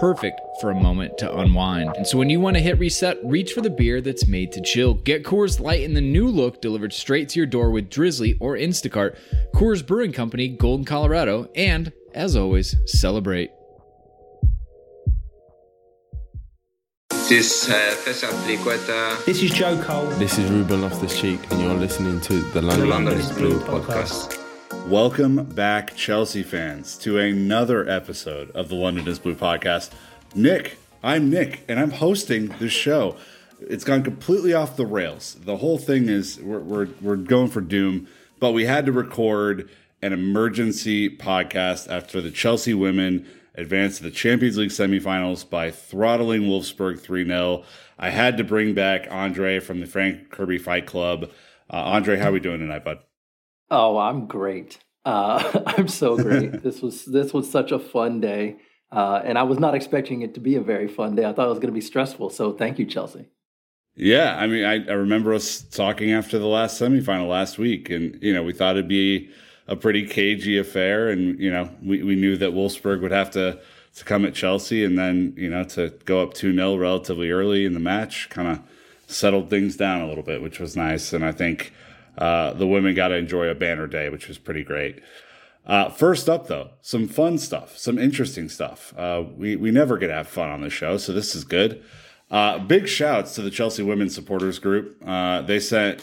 perfect for a moment to unwind. And so when you want to hit reset, reach for the beer that's made to chill. Get Coors Light in the new look delivered straight to your door with Drizly or Instacart. Coors Brewing Company, Golden, Colorado, and as always, celebrate. This is uh, This is Joe Cole. This is Ruben Loftus Cheek, and you're listening to the the London, London is is Blue Blue podcast. Welcome back, Chelsea fans, to another episode of the London is Blue podcast. Nick, I'm Nick, and I'm hosting this show. It's gone completely off the rails. The whole thing is we're, we're, we're going for doom, but we had to record an emergency podcast after the Chelsea women advanced to the Champions League semifinals by throttling Wolfsburg 3 0. I had to bring back Andre from the Fran Kirby Fight Club. Uh, Andre, how are we doing tonight, bud? Oh, I'm great. Uh, I'm so great. this was this was such a fun day, uh, and I was not expecting it to be a very fun day. I thought it was going to be stressful. So thank you, Chelsea. Yeah, I mean, I, I remember us talking after the last semifinal last week, and you know, we thought it'd be a pretty cagey affair, and you know, we, we knew that Wolfsburg would have to to come at Chelsea, and then you know, to go up two 0 relatively early in the match, kind of settled things down a little bit, which was nice, and I think uh, the women got to enjoy a banner day, which was pretty great. Uh, first up, though, some fun stuff, some interesting stuff. Uh, we we never get to have fun on the show, so this is good. Uh, big shouts to the Chelsea Women's Supporters Group. Uh, they sent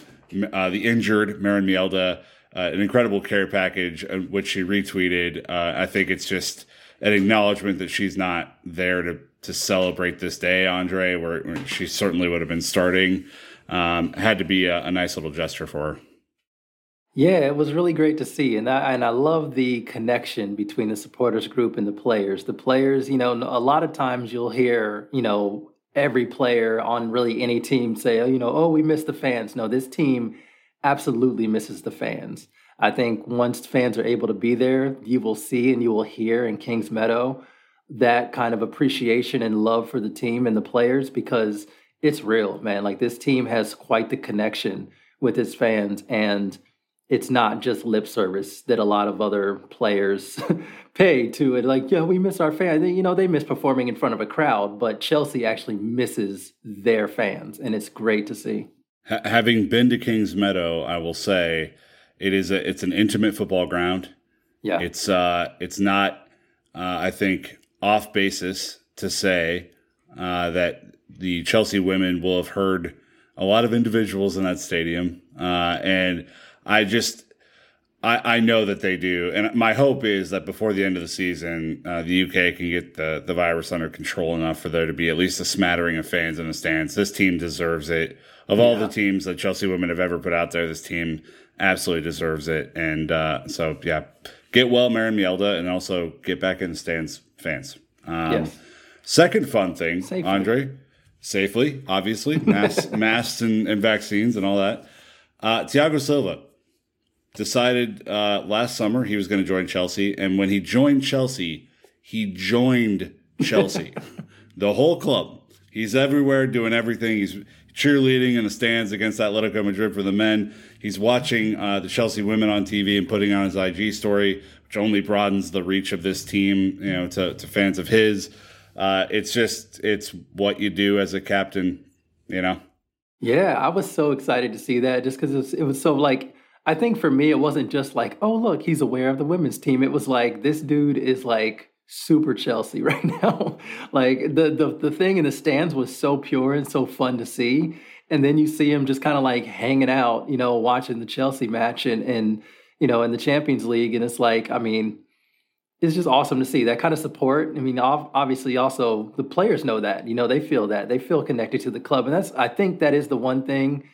uh, the injured Maren Mjelde uh, an incredible care package, which she retweeted. I think it's just an acknowledgement that she's not there to to celebrate this day, Andre, where, where she certainly would have been starting. Um, had to be a, a nice little gesture for her. Yeah, it was really great to see, and I and I love the connection between the supporters group and the players. The players, you know, a lot of times you'll hear, you know, every player on really any team say, oh, you know, oh, we miss the fans. No, this team absolutely misses the fans. I think once fans are able to be there, you will see and you will hear in Kings Meadow that kind of appreciation and love for the team and the players because it's real, man. Like this team has quite the connection with its fans and it's not just lip service that a lot of other players pay to it. Like, yeah, we miss our fans. You know, they miss performing in front of a crowd, but Chelsea actually misses their fans, and it's great to see. Ha- having been to Kings Meadow, I will say it is a it's an intimate football ground. Yeah, It's uh it's not uh, I think off basis to say uh, that the Chelsea women will have heard a lot of individuals in that stadium, uh, and I just I, I know that they do, and my hope is that before the end of the season, uh, the UK can get the the virus under control enough for there to be at least a smattering of fans in the stands. This team deserves it. Of all the teams that Chelsea women have ever put out there, this team absolutely deserves it. And uh, so, yeah, get well, Maren Mjelde, and also get back in the stands, fans. Um, Yes. Second fun thing, Safely. Andre, safely, obviously, masks, masks and, and vaccines and all that. Uh, Thiago Silva decided uh, last summer he was going to join Chelsea, and when he joined Chelsea, he joined Chelsea, the whole club. He's everywhere, doing everything. He's cheerleading in the stands against Atletico Madrid for the men. He's watching uh, the Chelsea women on TV and putting on his IG story, which only broadens the reach of this team, you know, to, to fans of his. Uh, it's just it's what you do as a captain, you know. Yeah, I was so excited to see that just because it was, it was so like, I think for me, it wasn't just like, oh, look, he's aware of the women's team. It was like, this dude is like super Chelsea right now. like the, the the thing in the stands was so pure and so fun to see. And then you see him just kind of like hanging out, you know, watching the Chelsea match and and you know in the Champions League. And it's like, I mean, it's just awesome to see that kind of support. I mean, obviously, also the players know that. You know, they feel that they feel connected to the club, and that's I think that is the one thing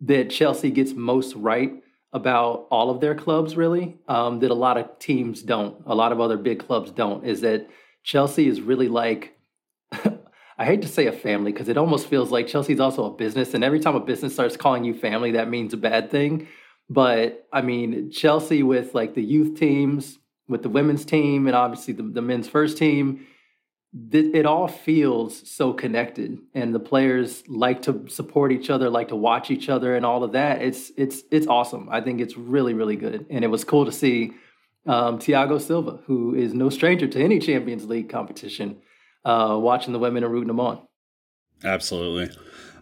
that Chelsea gets most right about all of their clubs, really, um, that a lot of teams don't. A lot of other big clubs don't. Is that Chelsea is really like. I hate to say a family because it almost feels like Chelsea's also a business, and every time a business starts calling you family, that means a bad thing. But I mean, Chelsea with like the youth teams, with the women's team and obviously the, the men's first team, th- it all feels so connected, and the players like to support each other, like to watch each other, and all of that. It's it's it's awesome. I think it's really really good, and it was cool to see um, Thiago Silva, who is no stranger to any Champions League competition, uh, watching the women and rooting them on. Absolutely.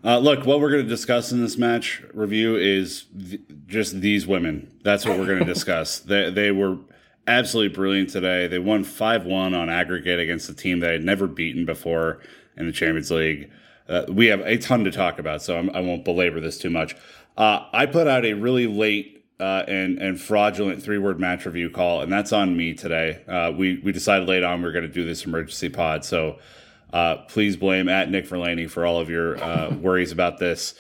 Uh, look, what we're going to discuss in this match review is th- just these women. That's what we're going to discuss. they, they were absolutely brilliant today. They won 5 1 on aggregate against a team that had never beaten before in the Champions League. Uh, we have a ton to talk about, so I'm, I will not belabor this too much. Uh, I put out a really late uh, and and fraudulent three word match review call, and that's on me today. Uh, we we decided late on we are going to do this emergency pod, so uh, please blame at Nick Verlaney for all of your uh, worries about this.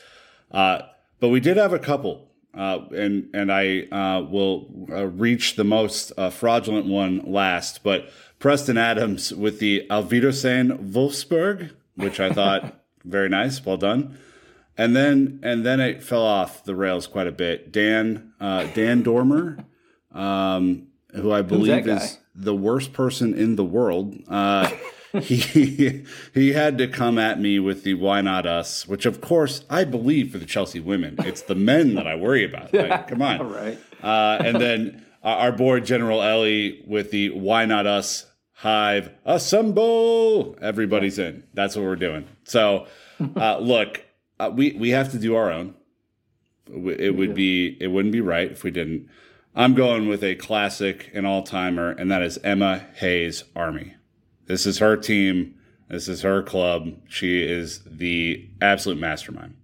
but we did have a couple uh, and and I uh, will uh, reach the most uh, fraudulent one last. But Preston Adams with the Alvidosen Wolfsburg, which I thought very nice, well done. And then and then it fell off the rails quite a bit. Dan uh, Dan Dormer, um, who I believe is the worst person in the world. He he had to come at me with the why not us, which of course I believe for the Chelsea women. It's the men that I worry about. Like, come on. All right. Uh, and then our board General Ellie with the why not us hive assemble. Everybody's in. That's what we're doing. So uh, look, uh, we we have to do our own. It would be it wouldn't be right if we didn't. I'm going with a classic, an all timer, and that is Emma Hayes Army. This is her team. This is her club. She is the absolute mastermind.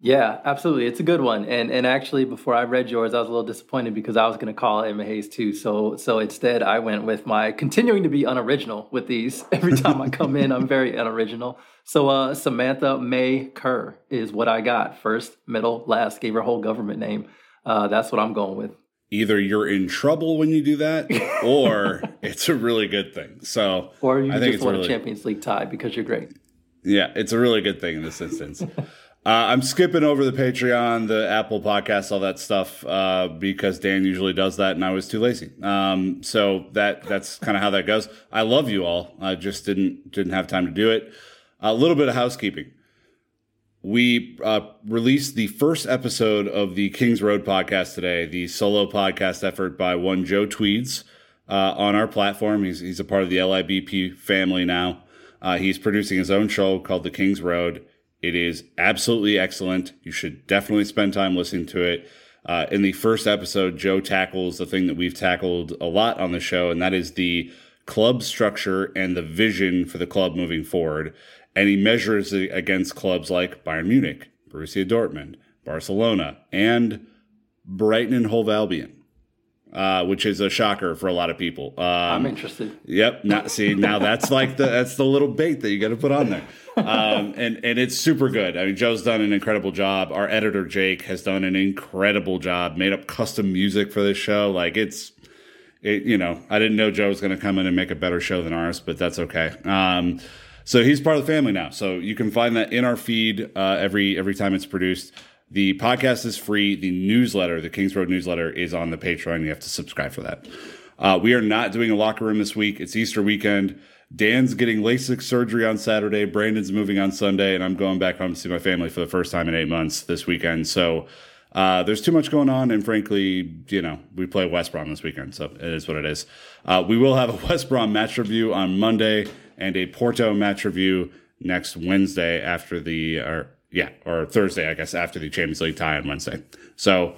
Yeah, absolutely. It's a good one. And and actually before I read yours, I was a little disappointed because I was going to call Emma Hayes too. So so instead I went with my continuing to be unoriginal with these. Every time I come in, I'm very unoriginal. So uh, Samantha May Kerr is what I got. First, middle, last, gave her whole government name. Uh, that's what I'm going with either you're in trouble when you do that or it's a really good thing. So or you I think just won really, a Champions League tie because you're great. Yeah, it's a really good thing in this instance. uh, I'm skipping over the Patreon, the Apple podcast, all that stuff uh, because Dan usually does that, and I was too lazy. Um, so that that's kind of how that goes. I love you all. I just didn't didn't have time to do it. A little bit of housekeeping we uh, released the first episode of the Kings Road podcast today, the solo podcast effort by one Joe Tweeds uh, on our platform. He's, he's a part of the LIBP family now. Uh, he's producing his own show called The Kings Road. It is absolutely excellent. You should definitely spend time listening to it. Uh, in the first episode, Joe tackles the thing that we've tackled a lot on the show, and that is the club structure and the vision for the club moving forward and he measures it against clubs like Bayern Munich, Borussia Dortmund, Barcelona, and Brighton and Hove Albion. Uh, which is a shocker for a lot of people. Um, I'm interested. Yep. Not see now that's like the that's the little bait that you got to put on there, um, and and it's super good. I mean, Joe's done an incredible job. Our editor Jake has done an incredible job. Made up custom music for this show. Like it's, it, you know, I didn't know Joe was going to come in and make a better show than ours, but that's okay. Um, so he's part of the family now. So you can find that in our feed uh, every every time it's produced. The podcast is free. The newsletter, the Kings Road newsletter, is on the Patreon. You have to subscribe for that. Uh, we are not doing a locker room this week. It's Easter weekend. Dan's getting LASIK surgery on Saturday. Brandon's moving on Sunday, and I'm going back home to see my family for the first time in eight months this weekend. So uh, there's too much going on, and frankly, you know, we play West Brom this weekend, so it is what it is. Uh, we will have a West Brom match review on Monday and a Porto match review next Wednesday after the or yeah or Thursday I guess after the Champions League tie on Wednesday. So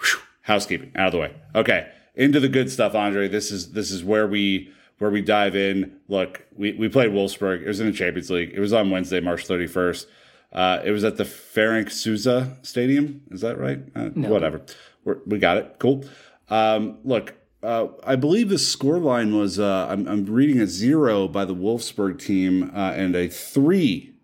whew, housekeeping out of the way. Okay, into the good stuff, Andre. This is this is where we where we dive in. Look, we, we played Wolfsburg. It was in the Champions League. It was on Wednesday, March 31st. Uh, it was at the Ferenc Szusza Stadium. Is that right? Uh, no. Whatever. We're, we got it. Cool. Um, look, uh, I believe the score line was uh, I'm, I'm, reading a zero by the Wolfsburg team uh, and a three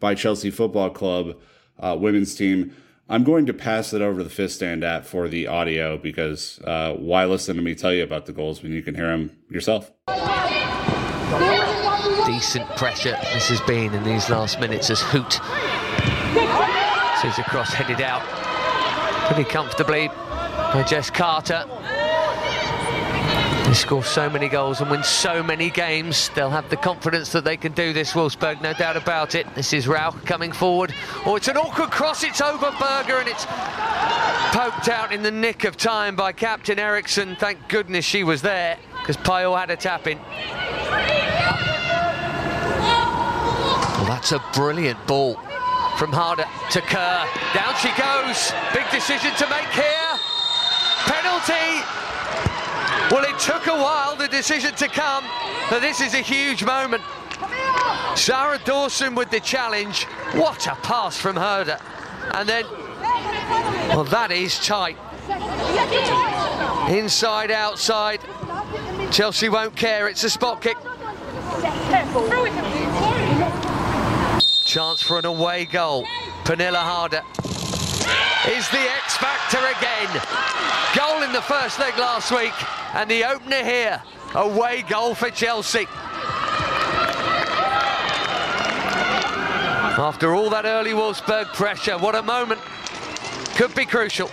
by Chelsea Football Club uh, women's team. I'm going to pass it over to the fist stand app for the audio because uh, why listen to me tell you about the goals when you can hear them yourself? Decent pressure this has been in these last minutes as Huth sees a cross headed out pretty comfortably by Jess Carter. They score so many goals and win so many games. They'll have the confidence that they can do this, Wolfsburg, no doubt about it. This is Rauch coming forward. Oh, it's an awkward cross. It's over Berger and it's poked out in the nick of time by Captain Eriksson. Thank goodness she was there because Pajor had a tap in. Well, that's a brilliant ball from Harder to Kerr. Down she goes. Big decision to make here. Penalty. Well, it took a while, the decision to come, but this is a huge moment. Sarah Doorsoun with the challenge. What a pass from Harder. And then, well, that is tight. Inside, outside. Chelsea won't care, it's a spot kick. Chance for an away goal. Pernille Harder is the X factor again. The first leg last week, and the opener here. Away goal for Chelsea. After all that early Wolfsburg pressure, what a moment. Could be crucial.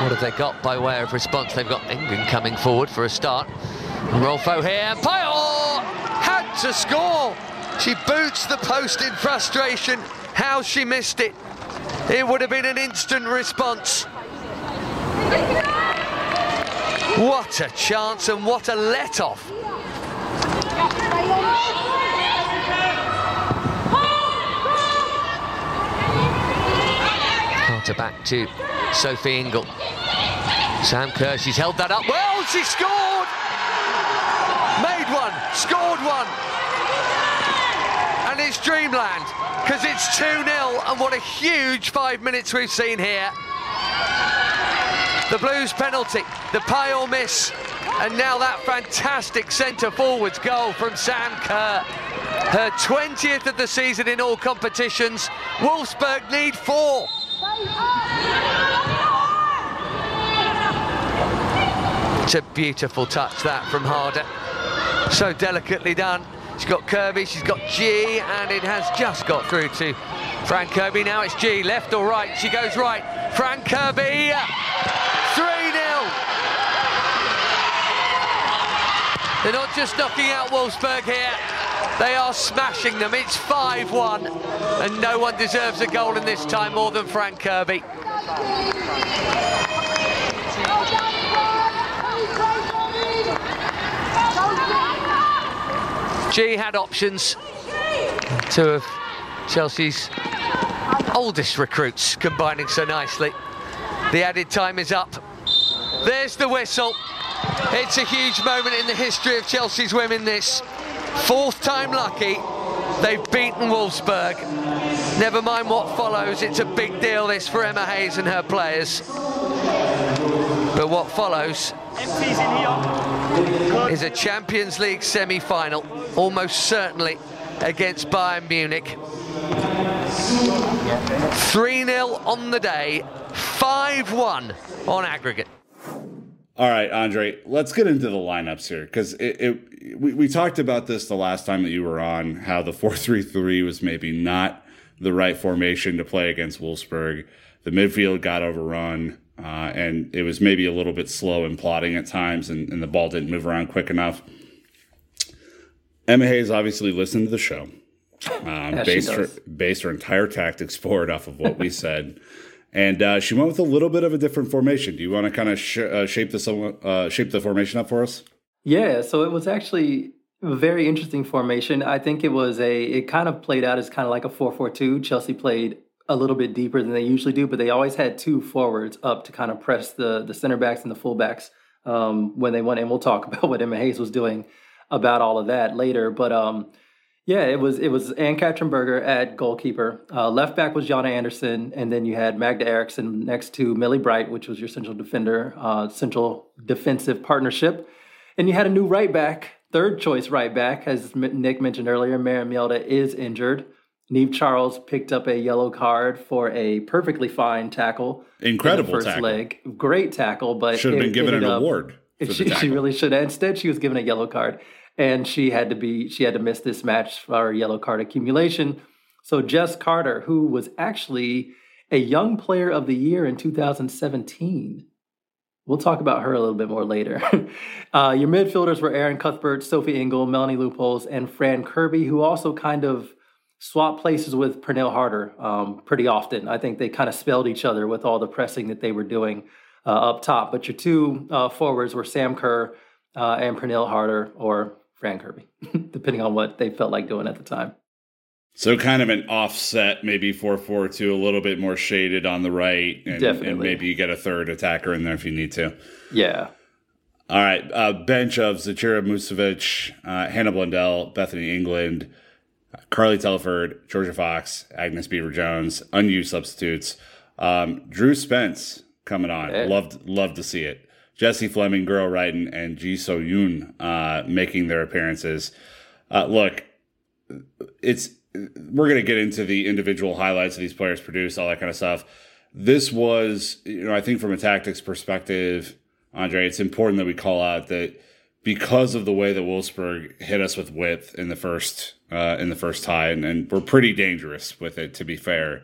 What have they got by way of response? They've got England coming forward for a start. Rolfo here, Pajor had to score. She boots the post in frustration. How she missed it. It would have been an instant response. What a chance and what a let-off. Carter back to Sophie Ingle. Sam Kerr, she's held that up well, she scored! Made one, scored one. And it's dreamland, because it's 2-0, and what a huge five minutes we've seen here. The Blues penalty, the Pajor miss, and now that fantastic centre forwards goal from Sam Kerr. Her 20th of the season in all competitions. Wolfsburg need four. It's a beautiful touch that from Harder. So delicately done. She's got Kirby, she's got Ji, and it has just got through to Fran Kirby. Now it's Ji, left or right? She goes right. Fran Kirby, 3-0. They're not just knocking out Wolfsburg here, they are smashing them. It's 5-1, and no one deserves a goal in this time more than Fran Kirby. Ji had options. Two of Chelsea's oldest recruits combining so nicely. The added time is up. There's the whistle. It's a huge moment in the history of Chelsea's women this. Fourth time lucky, they've beaten Wolfsburg. Never mind what follows, it's a big deal this for Emma Hayes and her players. But what follows is a Champions League semi-final, almost certainly against Bayern Munich. 3-0 on the day, 5-1 on aggregate. All right, Andre, let's get into the lineups here because it, it we, we talked about this the last time that you were on, how the 4-3-3 was maybe not the right formation to play against Wolfsburg. The midfield got overrun. Uh, and it was maybe a little bit slow in plotting at times, and, and the ball didn't move around quick enough. Emma Hayes obviously listened to the show, um, yeah, based her based her entire tactics forward off of what we said, and uh, she went with a little bit of a different formation. Do you want to kind of sh- uh, shape this uh, shape the formation up for us? Yeah, so it was actually a very interesting formation. I think it was a it kind of played out as kind of like a four four two. Chelsea played a little bit deeper than they usually do, but they always had two forwards up to kind of press the the center backs and the fullbacks um, when they went. And we'll talk about what Emma Hayes was doing about all of that later. But um, yeah, it was it was Ann-Katrin Berger at goalkeeper. Uh, left back was Jonna Andersson, and then you had Magda Eriksson next to Millie Bright, which was your central defender, uh, central defensive partnership. And you had a new right back, third choice right back, as Nick mentioned earlier. Maren Mjelde is injured. Niamh Charles picked up a yellow card for a perfectly fine tackle. Incredible first tackle. leg. Great tackle, but should have been given an up- award. She, she really should have. Instead, she was given a yellow card, and she had to be she had to miss this match for yellow card accumulation. So Jess Carter, who was actually a young player of the year in 2017. We'll talk about her a little bit more later. uh, your midfielders were Erin Cuthbert, Sophie Ingle, Melanie Leupolz, and Fran Kirby, who also kind of swapped places with Pernille Harder um, pretty often. I think they kind of spelled each other with all the pressing that they were doing uh, up top. But your two uh, forwards were Sam Kerr uh, and Pernille Harder or Fran Kirby, depending on what they felt like doing at the time. So kind of an offset, maybe four four two, a little bit more shaded on the right, and, Definitely. and maybe you get a third attacker in there if you need to. Yeah. All right, uh, bench of Zecira Musovic, uh, Hannah Blundell, Bethany England, Carly Telford, Jorja Fox, Agnes Beever Jones, unused substitutes. Um, Drew Spence coming on. Hey. Loved loved to see it. Jessie Fleming, Guro Reiten, and Ji So Yoon uh, making their appearances. Uh, look, it's we're going to get into the individual highlights of these players produce all that kind of stuff. This was, you know, I think from a tactics perspective, Andre, it's important that we call out that because of the way that Wolfsburg hit us with width in the first uh, in the first tie, and, and we're pretty dangerous with it. To be fair,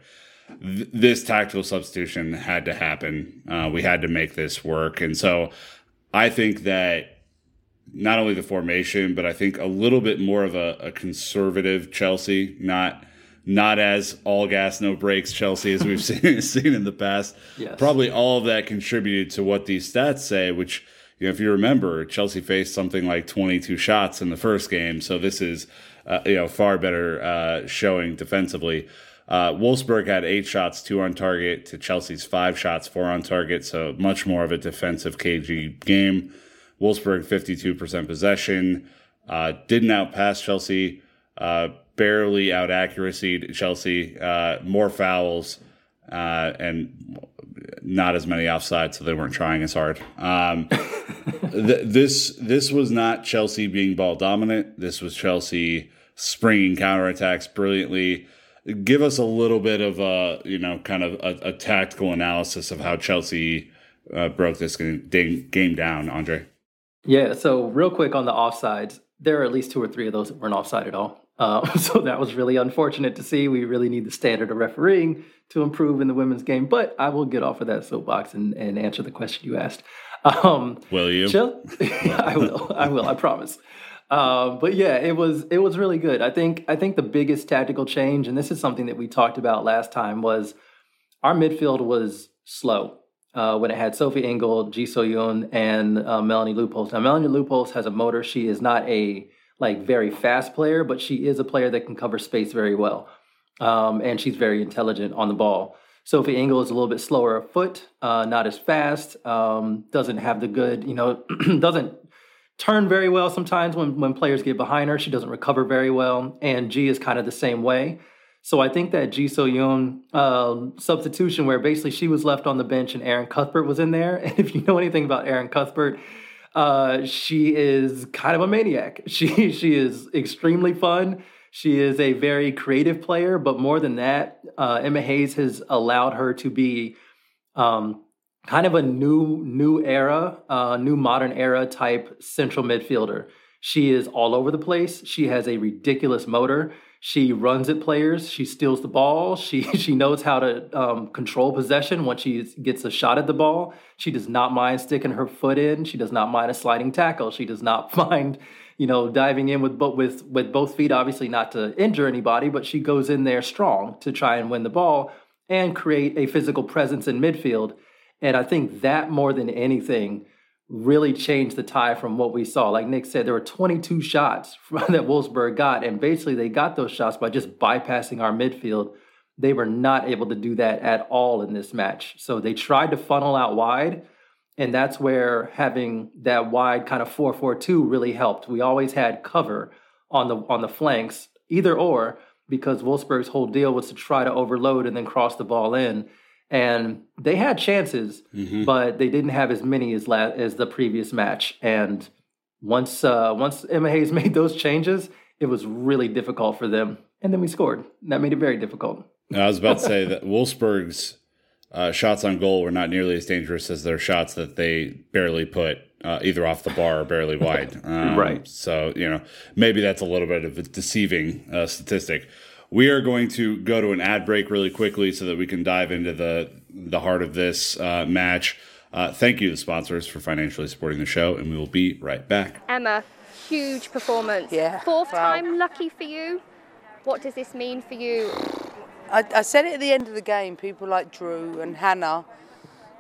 th- this tactical substitution had to happen. Uh, we had to make this work, and so I think that not only the formation, but I think a little bit more of a, a conservative Chelsea, not not as all gas no breaks Chelsea as we've seen seen in the past. Yes. Probably all of that contributed to what these stats say, which you know, if you remember, Chelsea faced something like 22 shots in the first game, so this is uh, you know far better uh, showing defensively. Uh, Wolfsburg had eight shots, two on target, to Chelsea's five shots, four on target, so much more of a defensive KG game. Wolfsburg 52% possession, uh, didn't outpass Chelsea, uh, barely out accuracy Chelsea, uh, more fouls, uh, and not as many offsides, so they weren't trying as hard. Um, th- this this was not Chelsea being ball dominant. This was Chelsea springing counterattacks brilliantly. Give us a little bit of a you know kind of a, a tactical analysis of how Chelsea uh, broke this game, game down, Andre. Yeah, so real quick on the offsides, there are at least two or three of those that weren't offside at all. Uh, so that was really unfortunate to see. We really need the standard of refereeing to improve in the women's game. But I will get off of that soapbox and, and answer the question you asked. Um, Will you? Chel- I will. I will. I promise. Um, but yeah, it was it was really good. I think I think the biggest tactical change, and this is something that we talked about last time, was our midfield was slow uh, when it had Sophie Ingle, Ji So Yoon, and uh, Melanie Leupolz. Now Melanie Leupolz has a motor. She is not a like very fast player, but she is a player that can cover space very well, um, and she's very intelligent on the ball. Sophie Ingle is a little bit slower of foot, uh, not as fast, um, doesn't have the good, you know, doesn't turn very well sometimes when, when players get behind her. She doesn't recover very well. And Ji is kind of the same way. So I think that Ji So Yoon um, substitution, where basically she was left on the bench and Erin Cuthbert was in there. And if you know anything about Erin Cuthbert, uh, she is kind of a maniac. She she is extremely fun. She is a very creative player, but more than that, uh, Emma Hayes has allowed her to be um, kind of a new new era, uh, new modern era type central midfielder. She is all over the place. She has a ridiculous motor. She runs at players. She steals the ball. She she knows how to um, control possession once she gets a shot at the ball. She does not mind sticking her foot in. She does not mind a sliding tackle. She does not mind you know diving in with with with both feet. Obviously not to injure anybody, but she goes in there strong to try and win the ball and create a physical presence in midfield. And I think that more than anything really changed the tie from what we saw. Like Nick said, there were 22 shots that Wolfsburg got, and basically they got those shots by just bypassing our midfield They were not able to do that at all in this match. So they tried to funnel out wide, and that's where having that wide kind of 4-4-2 really helped. We always had cover on the on the flanks, either or, because Wolfsburg's whole deal was to try to overload and then cross the ball in. And they had chances, mm-hmm. but they didn't have as many as la- as the previous match. And once uh, once Emma Hayes made those changes, it was really difficult for them. And then we scored. That made it very difficult. I was about to say that Wolfsburg's uh, shots on goal were not nearly as dangerous as their shots that they barely put uh, either off the bar or barely wide. Um, right. So, you know, maybe that's a little bit of a deceiving uh, statistic. We are going to go to an ad break really quickly so that we can dive into the the heart of this uh, match. Uh, thank you, the sponsors, for financially supporting the show, and we will be right back. Emma, huge performance. Yeah. Fourth wow. time lucky for you. What does this mean for you? I, I said it at the end of the game. People like Drew and Hannah,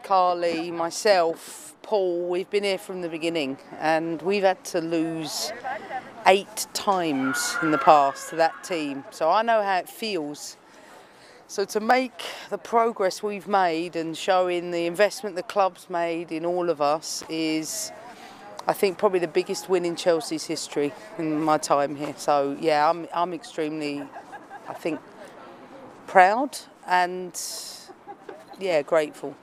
Carly, myself, Paul, we've been here from the beginning and we've had to lose eight times in the past to that team. So I know how it feels. So to make the progress we've made and showing the investment the club's made in all of us is I think probably the biggest win in Chelsea's history in my time here. So yeah, I'm I'm extremely I think proud and yeah, grateful.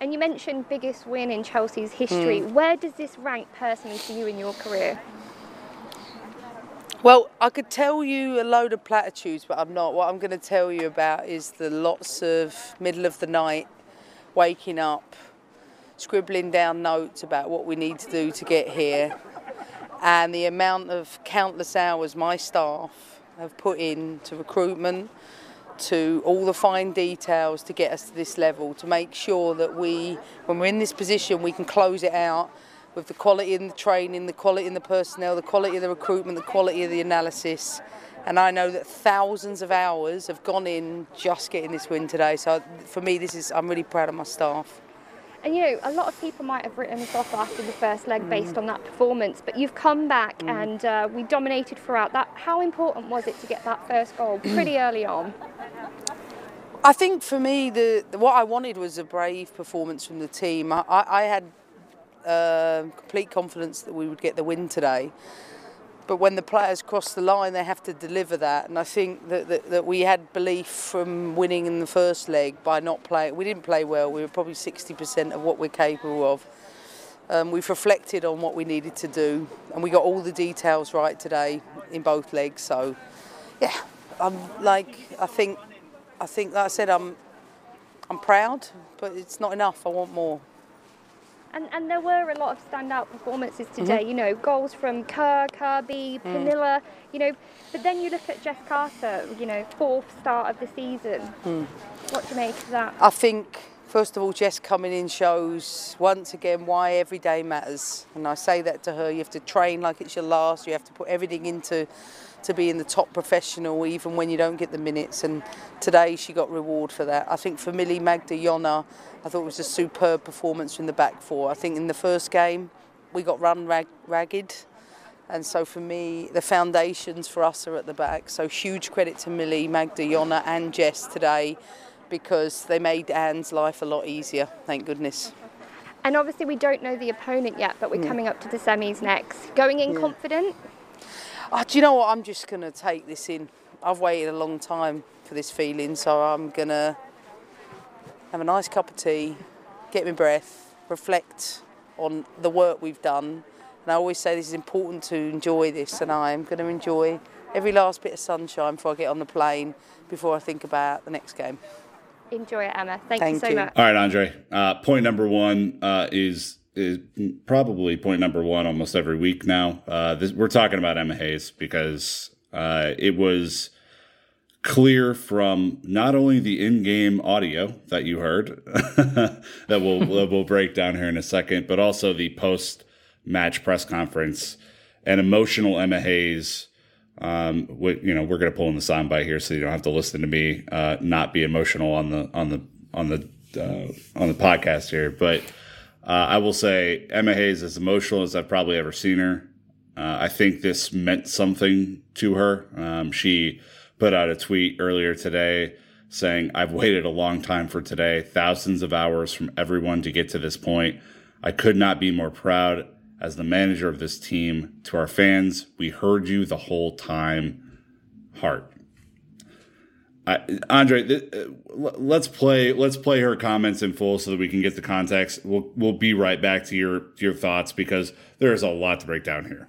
And you mentioned biggest win in Chelsea's history. Mm. Where does this rank personally for you in your career? Well, I could tell you a load of platitudes, but I'm not. What I'm going to tell you about is the lots of middle of the night waking up, scribbling down notes about what we need to do to get here, and the amount of countless hours my staff have put into recruitment, to all the fine details to get us to this level, to make sure that we, when we're in this position, we can close it out with the quality in the training, the quality in the personnel, the quality of the recruitment, the quality of the analysis. And I know that thousands of hours have gone in just getting this win today. So for me, this is I'm really proud of my staff. And you know, a lot of people might have written us off after the first leg mm. based on that performance, but you've come back mm. and uh, we dominated throughout. That how important was it to get that first goal pretty early on? I think for me, the, the, what I wanted was a brave performance from the team. I, I had uh, complete confidence that we would get the win today. But when the players cross the line, they have to deliver that. And I think that, that, that, we had belief from winning in the first leg by not playing. We didn't play well. We were probably 60% of what we're capable of. Um, we've reflected on what we needed to do, and we got all the details right today in both legs. So, yeah, I'm like I think, I think like I said I'm, I'm proud, but it's not enough. I want more. And, and there were a lot of standout performances today, mm-hmm. you know, goals from Kerr, Kirby, mm. Pernille, you know, but then you look at Jess Carter, you know, fourth start of the season. Mm. What do you make of that? I think, first of all, Jess coming in shows once again why every day matters. And I say that to her, you have to train like it's your last, you have to put everything into to being the top professional even when you don't get the minutes and today she got reward for that. I think for Millie Magda Jonna I thought it was a superb performance from the back four. I think in the first game we got run rag- ragged, and so for me the foundations for us are at the back. So huge credit to Millie, Magda, Jonna, and Jess today because they made Anne's life a lot easier. Thank goodness. And obviously we don't know the opponent yet, but we're mm. coming up to the semis next. Going in yeah. confident. Oh, do you know what? I'm just going to take this in. I've waited a long time for this feeling, so I'm going to have a nice cup of tea, get my breath, reflect on the work we've done. And I always say this is important to enjoy this, and I am going to enjoy every last bit of sunshine before I get on the plane, before I think about the next game. Enjoy it, Emma. Thank, Thank you so you. much. All right, Andre. Uh, point number one uh, is is probably point number one almost every week now. Uh, this, we're talking about Emma Hayes because uh, it was clear from not only the in-game audio that you heard that we'll we'll break down here in a second, but also the post-match press conference and emotional Emma Hayes. Um, we, you know, we're going to pull in the soundbite here, so you don't have to listen to me uh, not be emotional on the on the on the uh, on the podcast here. But uh, I will say Emma Hayes is as emotional as I've probably ever seen her. Uh, I think this meant something to her. Um, she put out a tweet earlier today saying, I've waited a long time for today, thousands of hours from everyone to get to this point. I could not be more proud as the manager of this team. To our fans, we heard you the whole time. Heart. I, Andre, th- uh, let's play. Let's play her comments in full so that we can get the context. We'll we'll be right back to your your thoughts because there is a lot to break down here.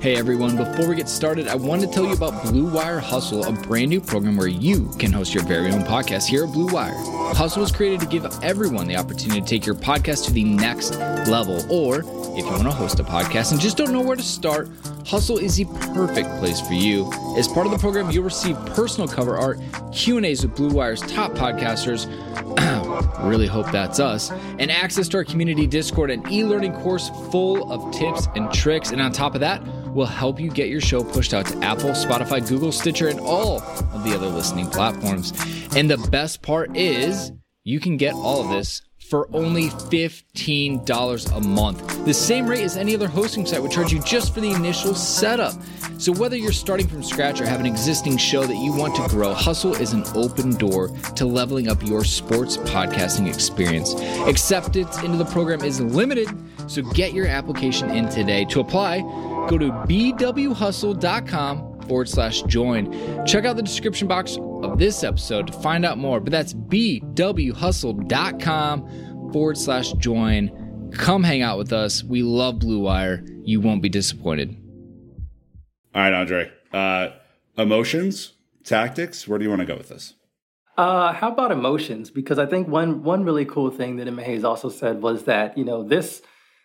Hey everyone, before we get started, I want to tell you about Blue Wire Hustle, a brand new program where you can host your very own podcast here at Blue Wire. Hustle was created to give everyone the opportunity to take your podcast to the next level. Or if you want to host a podcast and just don't know where to start, Hustle is the perfect place for you. As part of the program, you'll receive personal cover art, Q&As with Blue Wire's top podcasters, really hope that's us, and access to our community Discord and e-learning course full of tips and tricks. And on top of that, we'll help you get your show pushed out to Apple, Spotify, Google, Stitcher, and all of the other listening platforms. And the best part is you can get all of this for only $15 a month. The same rate as any other hosting site would charge you just for the initial setup. So, whether you're starting from scratch or have an existing show that you want to grow, Hustle is an open door to leveling up your sports podcasting experience. Acceptance into the program is limited, so get your application in today. To apply, go to bwhustle.com forward slash join. Check out the description box of this episode to find out more, but that's bwhustle.com forward slash join. Come hang out with us. We love Blue Wire. You won't be disappointed. All right, Andre. Uh, emotions, tactics. Where do you want to go with this? Uh, how about emotions? Because I think one one really cool thing that Emma Hayes also said was that you know this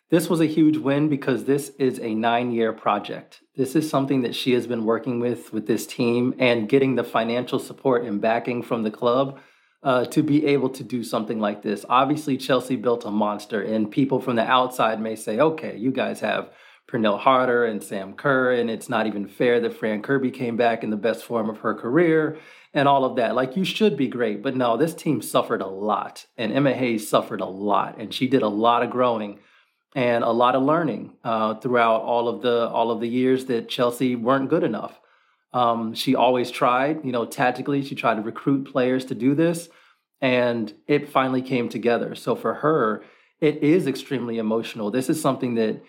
this was a huge win because this is a nine year project. This is something that she has been working with with this team and getting the financial support and backing from the club uh, to be able to do something like this. Obviously, Chelsea built a monster, and people from the outside may say, okay, you guys have Pernille Harder and Sam Kerr, and it's not even fair that Fran Kirby came back in the best form of her career and all of that. Like, you should be great. But no, this team suffered a lot, and Emma Hayes suffered a lot, and she did a lot of growing and a lot of learning uh, throughout all of the all of the years that Chelsea weren't good enough. Um, she always tried, you know, tactically. She tried to recruit players to do this, and it finally came together. So for her, it is extremely emotional. This is something that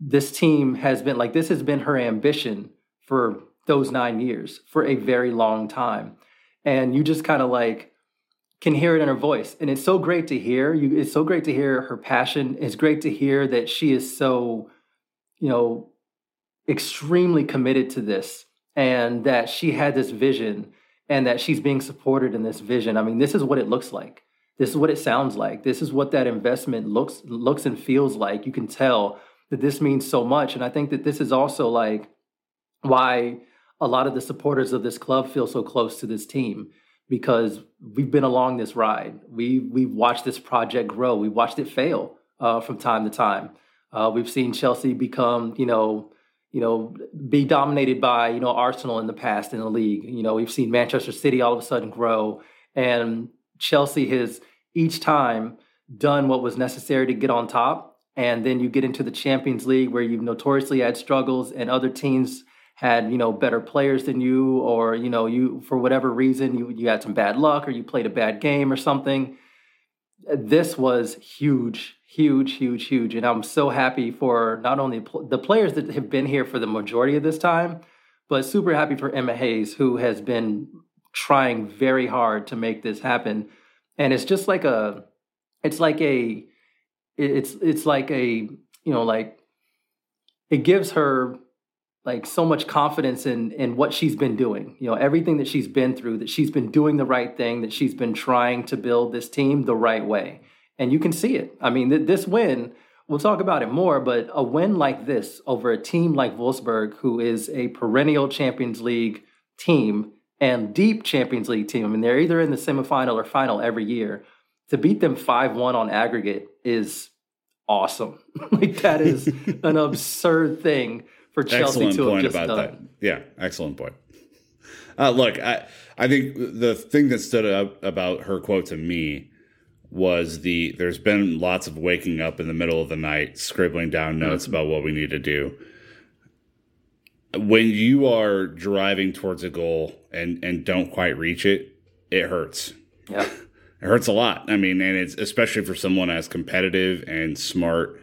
this team has been like. This has been her ambition for those nine years, for a very long time, and you just kind of like can hear it in her voice. And it's so great to hear you it's so great to hear her passion. It's great to hear that she is so you know extremely committed to this and that she had this vision and that she's being supported in this vision. I mean this is what it looks like. This is what it sounds like. This is what that investment looks looks and feels like. You can tell that this means so much. And i think that this is also like why a lot of the supporters of this club feel so close to this team because we've been along this ride. We we've watched this project grow. We watched it fail uh, from time to time. Uh, we've seen Chelsea become, you know, you know, be dominated by you know Arsenal in the past in the league. You know, we've seen Manchester City all of a sudden grow, and Chelsea has each time done what was necessary to get on top. And then you get into the Champions League where you've notoriously had struggles, and other teams had you know better players than you or you know you for whatever reason you you had some bad luck or you played a bad game or something. This was huge huge huge huge. And i'm so happy for not only the players that have been here for the majority of this time but super happy for emma hayes who has been trying very hard to make this happen. And it's just like a it's like a it's it's like a you know like it gives her like so much confidence in in what she's been doing. You know everything that she's been through that she's been doing the right thing that she's been trying to build this team the right way. And you can see it. I mean th- this win we'll talk about it more but a win like this over a team like wolfsburg who is a perennial champions league team and deep champions league team i mean they're either in the semifinal or final every year to beat them 5-1 on aggregate is awesome. Like that is an absurd thing for Chelsea excellent to point about done. that. Yeah, excellent point. Uh, look, I I think the thing that stood out about her quote to me was the there's been lots of waking up in the middle of the night, scribbling down notes Mm-hmm. about what we need to do. When you are driving towards a goal and and don't quite reach it, it hurts. Yeah. It hurts a lot. I mean, and it's especially for someone as competitive and smart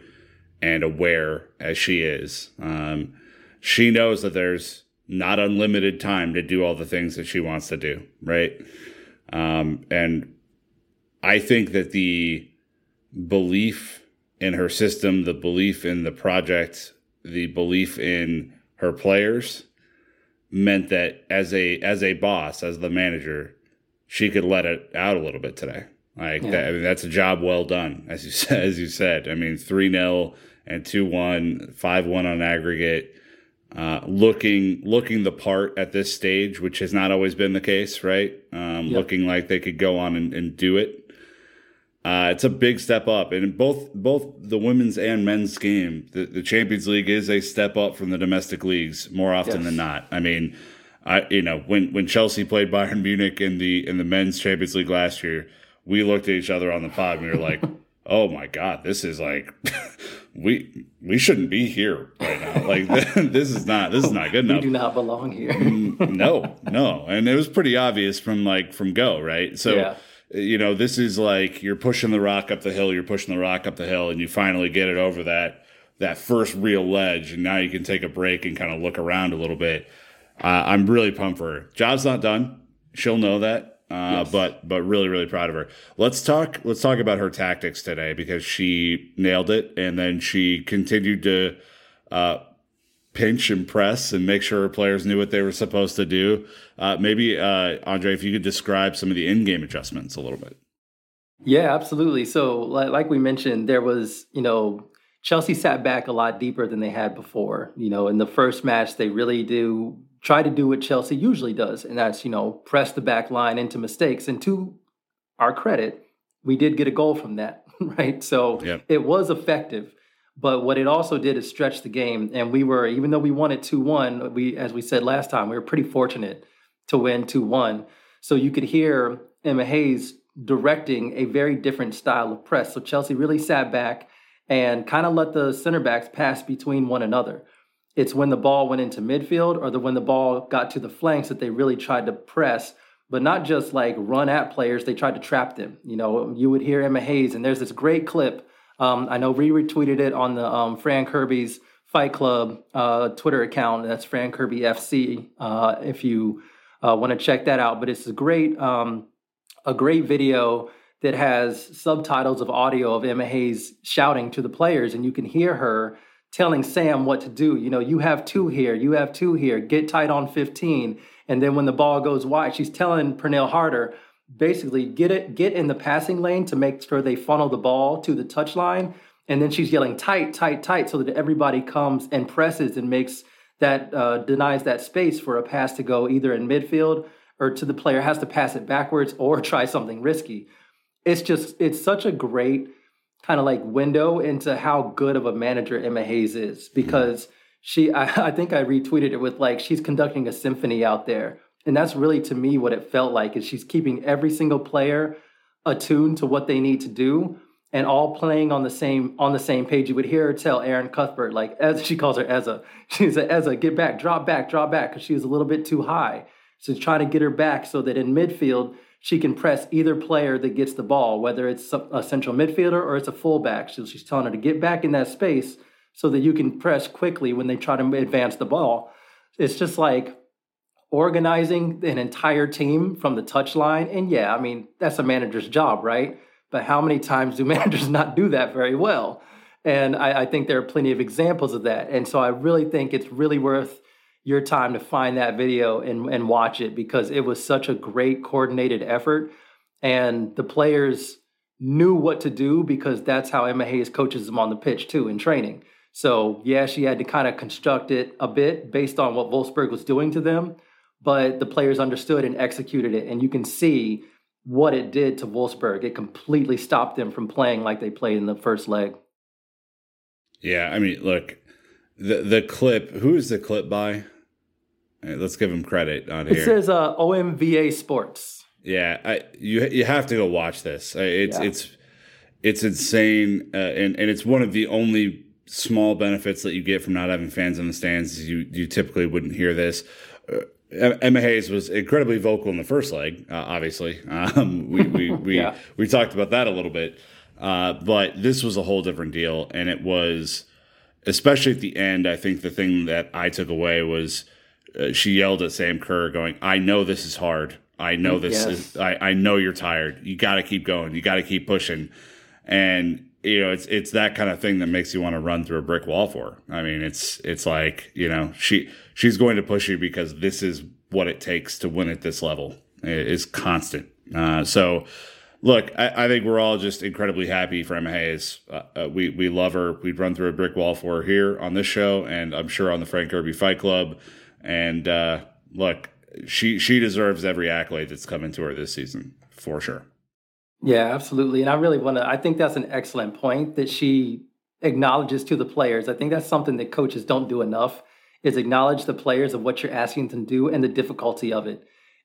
and aware as she is. Um, she knows that there's not unlimited time to do all the things that she wants to do, right? Um, and I think that the belief in her system, the belief in the project, the belief in her players meant that as a as a boss, as the manager, she could let it out a little bit today. Like yeah. that, I mean, that's a job well done, as you said. As you said, I mean, three 0 and two one, five one on aggregate. Uh, looking looking the part at this stage, which has not always been the case, right? Um, yep. Looking like they could go on and, and do it. Uh, it's a big step up, and both both the women's and men's game, the, the Champions League is a step up from the domestic leagues more often yes. than not. I mean, I you know when when Chelsea played Bayern Munich in the in the men's Champions League last year, we looked at each other on the pod and we were like, "Oh my god, this is like we we shouldn't be here right now. Like this is not this is not good enough. We do not belong here. Mm, no, no, and it was pretty obvious from like from go right. So. Yeah you know, this is like you're pushing the rock up the hill, you're pushing the rock up the hill, and you finally get it over that that first real ledge, and now you can take a break and kind of look around a little bit. Uh, I'm really pumped for her. Job's not done. She'll know that. Uh, yes. but but really really proud of her. Let's talk let's talk about her tactics today because she nailed it and then she continued to uh, pinch and press and make sure her players knew what they were supposed to do. Uh, maybe, uh, Andre, if you could describe some of the in game adjustments a little bit. Yeah, absolutely. So, like, like we mentioned, there was, you know, Chelsea sat back a lot deeper than they had before. You know, in the first match, they really do try to do what Chelsea usually does, and that's, you know, press the back line into mistakes. And to our credit, we did get a goal from that, right? So yep. it was effective. But what it also did is stretch the game. And we were, even though we won it 2 1, we, as we said last time, we were pretty fortunate to win 2 1. So you could hear Emma Hayes directing a very different style of press. So Chelsea really sat back and kind of let the center backs pass between one another. It's when the ball went into midfield or the when the ball got to the flanks that they really tried to press, but not just like run at players, they tried to trap them. You know, you would hear Emma Hayes, and there's this great clip um, I know we retweeted it on the um, Fran Kirby's Fight Club uh, Twitter account. That's Fran Kirby FC. Uh, if you uh, want to check that out, but it's a great um, a great video that has subtitles of audio of Emma Hayes shouting to the players, and you can hear her telling Sam what to do. You know, you have two here, you have two here. Get tight on 15. And then when the ball goes wide, she's telling Pernille Harder, basically get it get in the passing lane to make sure they funnel the ball to the touchline and then she's yelling tight tight tight so that everybody comes and presses and makes that uh, denies that space for a pass to go either in midfield or to the player has to pass it backwards or try something risky it's just it's such a great kind of like window into how good of a manager emma hayes is because she I, I think i retweeted it with like she's conducting a symphony out there and that's really to me what it felt like is she's keeping every single player attuned to what they need to do and all playing on the same on the same page. You would hear her tell Erin Cuthbert, like as she calls her Eza, she said, Eza, get back, drop back, drop back, because she was a little bit too high. So trying to get her back so that in midfield she can press either player that gets the ball, whether it's a central midfielder or it's a fullback. So she's telling her to get back in that space so that you can press quickly when they try to advance the ball. It's just like organizing an entire team from the touchline. And yeah, I mean, that's a manager's job, right? But how many times do managers not do that very well? And I, I, think there are plenty of examples of that. And so I really think it's really worth your time to find that video and, and watch it because it was such a great coordinated effort. And the players knew what to do because that's how Emma Hayes coaches them on the pitch too in training. So yeah, she had to kind of construct it a bit based on what Wolfsburg was doing to them but the players understood and executed it. And you can see what it did to Wolfsburg. It completely stopped them from playing like they played in the first leg. Yeah, I mean, look, the the clip. Who is the clip by? Let's give him credit on here. It says uh, OMVA Sports. Yeah, I, you you have to go watch this. It's yeah. it's it's insane, uh, and and it's one of the only small benefits that you get from not having fans in the stands. You you typically wouldn't hear this Emma Hayes was incredibly vocal in the first leg. Uh, obviously, um, we we we, yeah. we talked about that a little bit, uh, but this was a whole different deal, and it was especially at the end. I think the thing that I took away was uh, she yelled at Sam Kerr, going, "I know this is hard. I know this yes. is. I, I know you're tired. You got to keep going. You got to keep pushing." And you know, it's it's that kind of thing that makes you want to run through a brick wall for. I mean, it's it's like you know she she's going to push you because this is what it takes to win at this level. It is constant. Uh, so, look, I, I, think we're all just incredibly happy for Emma Hayes. Uh, uh, we we love her. We'd run through a brick wall for her here on this show, and I'm sure on the Fran Kirby Fight Club. And uh, look, she she deserves every accolade that's coming to her this season for sure. Yeah, absolutely. And I really want to, I think that's an excellent point that she acknowledges to the players. I think that's something that coaches don't do enough is acknowledge the players of what you're asking them to do and the difficulty of it.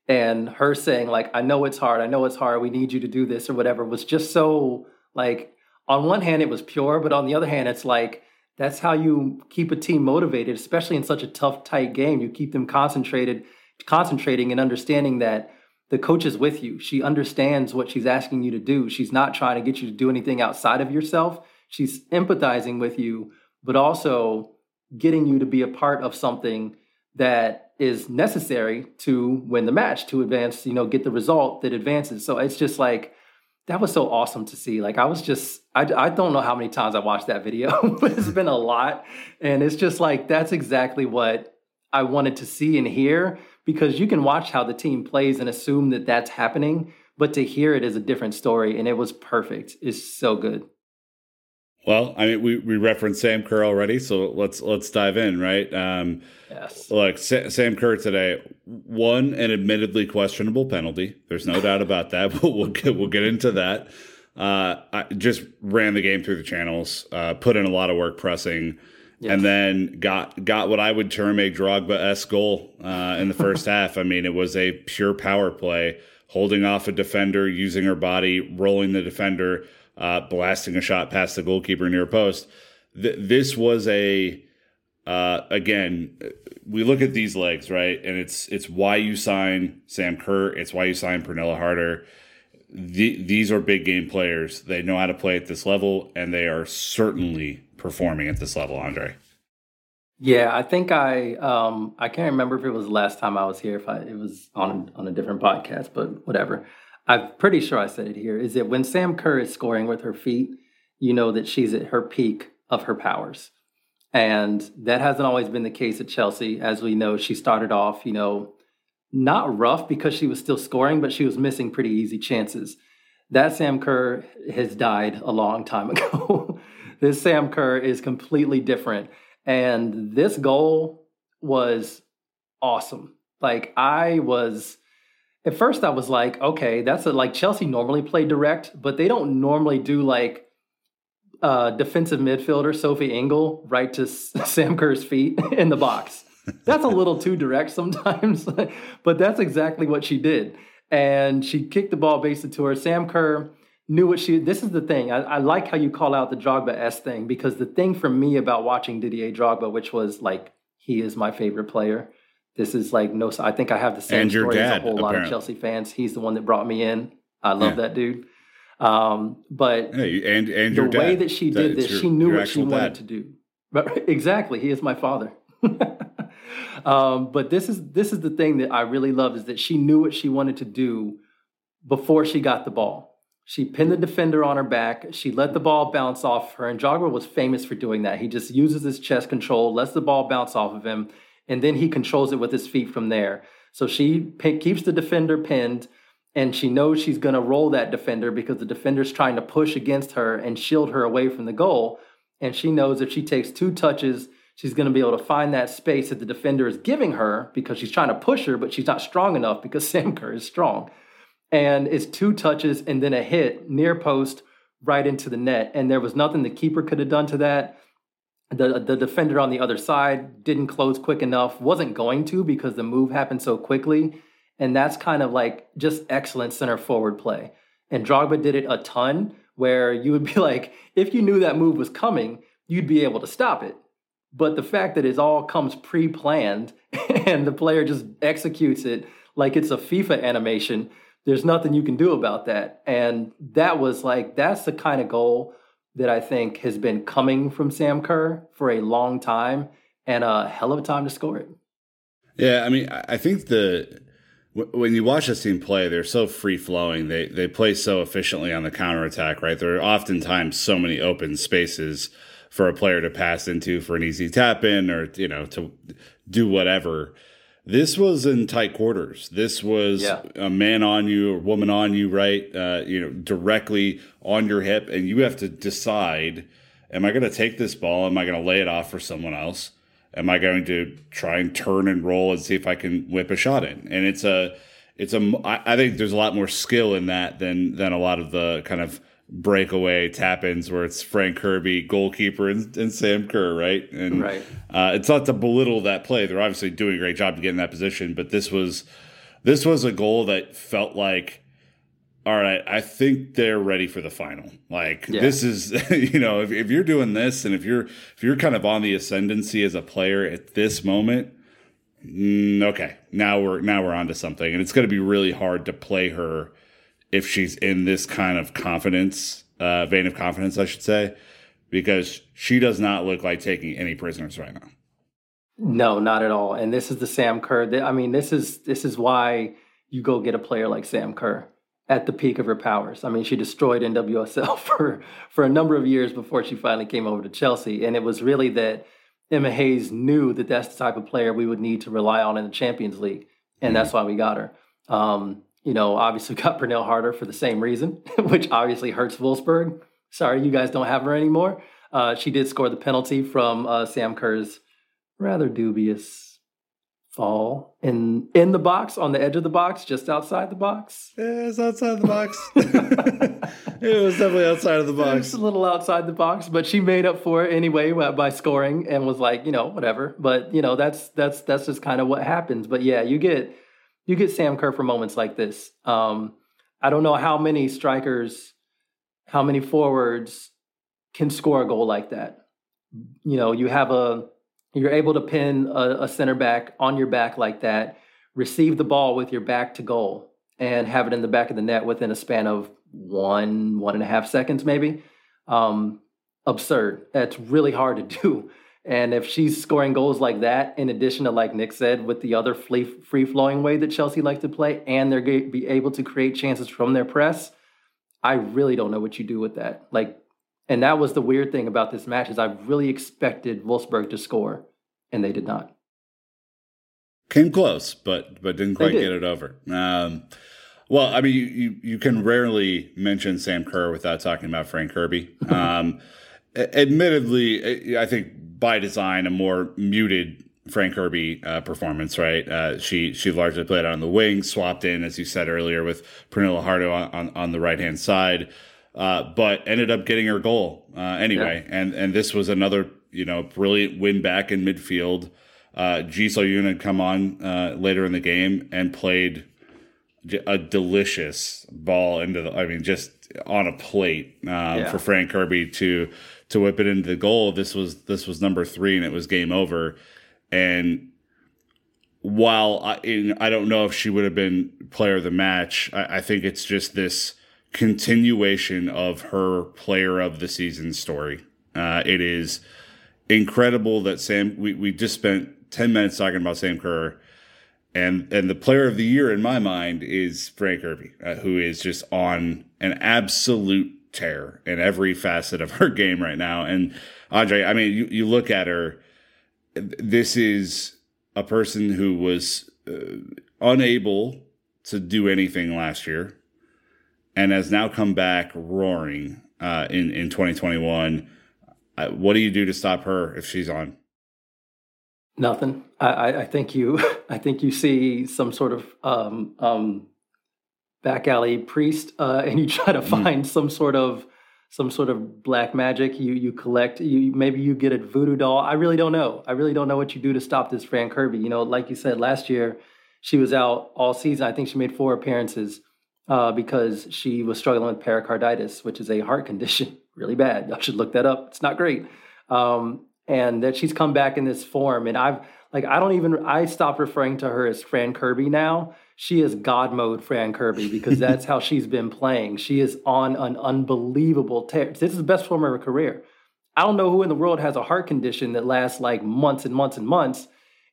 And her saying, like, I know it's hard, I know it's hard, we need you to do this or whatever was just so like on one hand it was pure, but on the other hand, it's like that's how you keep a team motivated, especially in such a tough, tight game. You keep them concentrated, concentrating and understanding that the coach is with you. She understands what she's asking you to do. She's not trying to get you to do anything outside of yourself. She's empathizing with you, but also getting you to be a part of something that is necessary to win the match, to advance, you know, get the result that advances. So it's just like, that was so awesome to see. Like I was just, I, I don't know how many times I watched that video, but it's been a lot. And it's just like, that's exactly what I wanted to see and hear because you can watch how the team plays and assume that that's happening, but to hear it is a different story, and it was perfect. It's so good. Well, I mean, we, we referenced Sam Kerr already, so let's let's dive in, right? Um, yes. Look, Sa- Sam Kerr today won an admittedly questionable penalty. There's no doubt about that. But we'll get we'll get into that. Uh, I just ran the game through the channels, uh, put in a lot of work pressing and then got got what I would term a Drogba s goal uh, in the first half. I mean, it was a pure power play, holding off a defender, using her body, rolling the defender, uh, blasting a shot past the goalkeeper near post. Th- this was a uh, again, we look at these legs right, and it's it's why you sign Sam Kerr. It's why you sign Pernille Harder. The, these are big game players. They know how to play at this level, and they are certainly performing at this level, Andre? Yeah, I think I um, I can't remember if it was the last time I was here, if I, it was on on a different podcast, but whatever. I'm pretty sure I said it here. Is that when Sam Kerr is scoring with her feet, you know that she's at her peak of her powers, and that hasn't always been the case at Chelsea. As we know, she started off, you know, not rough because she was still scoring, but she was missing pretty easy chances. That Sam Kerr has died a long time ago. This Sam Kerr is completely different. And this goal was awesome. Like I was at first I was like, okay, that's a, like Chelsea normally play direct, but they don't normally do like uh, defensive midfielder Sophie Ingle right to Sam Kerr's feet in the box. That's a little too direct sometimes, but that's exactly what she did. And she kicked the ball basically to her. Sam Kerr knew what she. This is the thing. I, I like how you call out the Drogba s thing because the thing for me about watching Didier Drogba, which was like he is my favorite player. This is like no. I think I have the same story dad, as a whole apparently. lot of Chelsea fans. He's the one that brought me in. I love yeah. that dude. Um, but hey, and and the way that she did that, this, your, she knew what she wanted to do. But exactly, he is my father. um, but this is this is the thing that I really love is that she knew what she wanted to do before she got the ball. She pinned the defender on her back. She let the ball bounce off her. And Drogba was famous for doing that. He just uses his chest control, lets the ball bounce off of him, and then he controls it with his feet from there. So she p- keeps the defender pinned, and she knows she's going to roll that defender because the defender's trying to push against her and shield her away from the goal. And she knows if she takes two touches, she's going to be able to find that space that the defender is giving her because she's trying to push her, but she's not strong enough because Sam Kerr is strong and it's two touches and then a hit near post right into the net. And there was nothing the keeper could have done to that. The, the defender on the other side didn't close quick enough, wasn't going to because the move happened so quickly. And that's kind of like just excellent center forward play. And Drogba did it a ton where you would be like, if you knew that move was coming, you'd be able to stop it. But the fact that it all comes pre-planned and the player just executes it like it's a FIFA animation, there's nothing you can do about that. And that was like that's the kind of goal that I think has been coming from Sam Kerr for a long time and a hell of a time to score it. Yeah, I mean, I think the when you watch this team play, they're so free flowing. They they play so efficiently on the counter attack, right? There are oftentimes so many open spaces for a player to pass into for an easy tap in or you know to do whatever. This was in tight quarters. This was yeah. a man on you or woman on you, right? Uh, you know, directly on your hip, and you have to decide: Am I going to take this ball? Am I going to lay it off for someone else? am I going to try and turn and roll and see if I can whip a shot in? And it's a, it's a, I think there's a lot more skill in that than than a lot of the kind of breakaway tap ins where it's Fran Kirby, goalkeeper, and, and Sam Kerr, right? And right. Uh, it's not to belittle that play; they're obviously doing a great job to get in that position. But this was this was a goal that felt like all right, I think they're ready for the final. Like yeah. this is, you know, if, if you're doing this and if you're if you're kind of on the ascendancy as a player at this moment, mm, okay, now we're now we're onto something, and it's going to be really hard to play her if she's in this kind of confidence, uh, vein of confidence, I should say, because she does not look like taking any prisoners right now. No, not at all. And this is the Sam Kerr. I mean, this is this is why you go get a player like Sam Kerr at the peak of her powers. I mean, she destroyed NWSL for for a number of years before she finally came over to Chelsea, and it was really that Emma Hayes knew that that's the type of player we would need to rely on in the Champions League, and mm-hmm. that's why we got her. Um, you know, obviously got Pernille Harder for the same reason, which obviously hurts Wolfsburg. Sorry, you guys don't have her anymore. Uh, she did score the penalty from uh, Sam Kerr's rather dubious fall in in the box on the edge of the box just outside the box. Yeah it's outside the box. It was definitely outside of the box. a little outside the box but she made up for it anyway by scoring and was like you know whatever. But you know that's that's that's just kind of what happens. But yeah you get you get sam kerr for moments like this um i don't know how many strikers how many forwards can score a goal like that you know you have a you're able to pin a, a center back on your back like that, receive the ball with your back to goal, and have it in the back of the net within a span of one, one and a half seconds, maybe. Um, absurd. That's really hard to do. And if she's scoring goals like that, in addition to, like Nick said, with the other free flowing way that Chelsea likes to play, and they're going to be able to create chances from their press, I really don't know what you do with that. Like, and that was the weird thing about this match is I really expected Wolfsburg to score, and they did not. Came close, but but didn't quite did. get it over. Um, well, I mean, you, you, you can rarely mention Sam Kerr without talking about Fran Kirby. Um, admittedly, I think by design, a more muted Fran Kirby uh, performance, right? Uh, she she largely played on the wing, swapped in, as you said earlier, with Pernille Harder on, on, on the right hand side uh, but ended up getting her goal uh, anyway. Yeah. And and this was another you know brilliant win back in midfield. Uh, Ji So-yun had come on uh, later in the game and played a delicious ball into the. I mean, just on a plate um, yeah. for Fran Kirby to to whip it into the goal. This was this was number three, and it was game over. And while I, in, I don't know if she would have been player of the match, I, I think it's just this continuation of her player of the season story. Uh, it is incredible that Sam, we, we just spent 10 minutes talking about Sam Kerr. And, and the player of the year in my mind is Fran Kirby, uh, who is just on an absolute tear in every facet of her game right now. And Andre, I mean, you, you look at her, this is a person who was uh, unable to do anything last year and has now come back roaring uh, in in 2021. Uh, what do you do to stop her if she's on? Nothing. I, I think you I think you see some sort of um, um, back alley priest, uh, and you try to mm. find mm. some sort of some sort of black magic. You you collect. You maybe you get a voodoo doll. I really don't know. I really don't know what you do to stop this Fran Kirby. You know, like you said last year, she was out all season. I think she made four appearances uh, because she was struggling with pericarditis, which is a heart condition, really bad. Y'all should look that up. It's not great. Um, and that she's come back in this form. And I've like I don't even I stopped referring to her as Fran Kirby now. She is God mode Fran Kirby because that's how she's been playing. She is on an unbelievable tear. This is the best form of her career. I don't know who in the world has a heart condition that lasts like months and months and months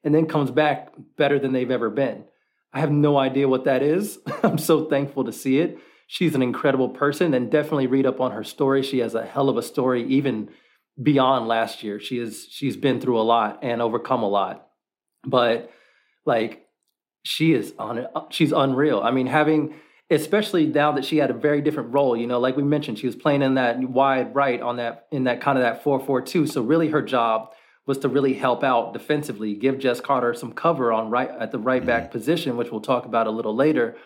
and then comes back better than they've ever been. I have no idea what that is. I'm so thankful to see it. She's an incredible person and definitely read up on her story. She has a hell of a story even beyond last year. She is she's been through a lot and overcome a lot. But like she is on it. she's unreal. I mean having especially now that she had a very different role, you know, like we mentioned she was playing in that wide right on that in that kind of that 4-4-2. So really her job was to really help out defensively, give Jess Carter some cover on right at the right back mm-hmm. position, which we'll talk about a little later.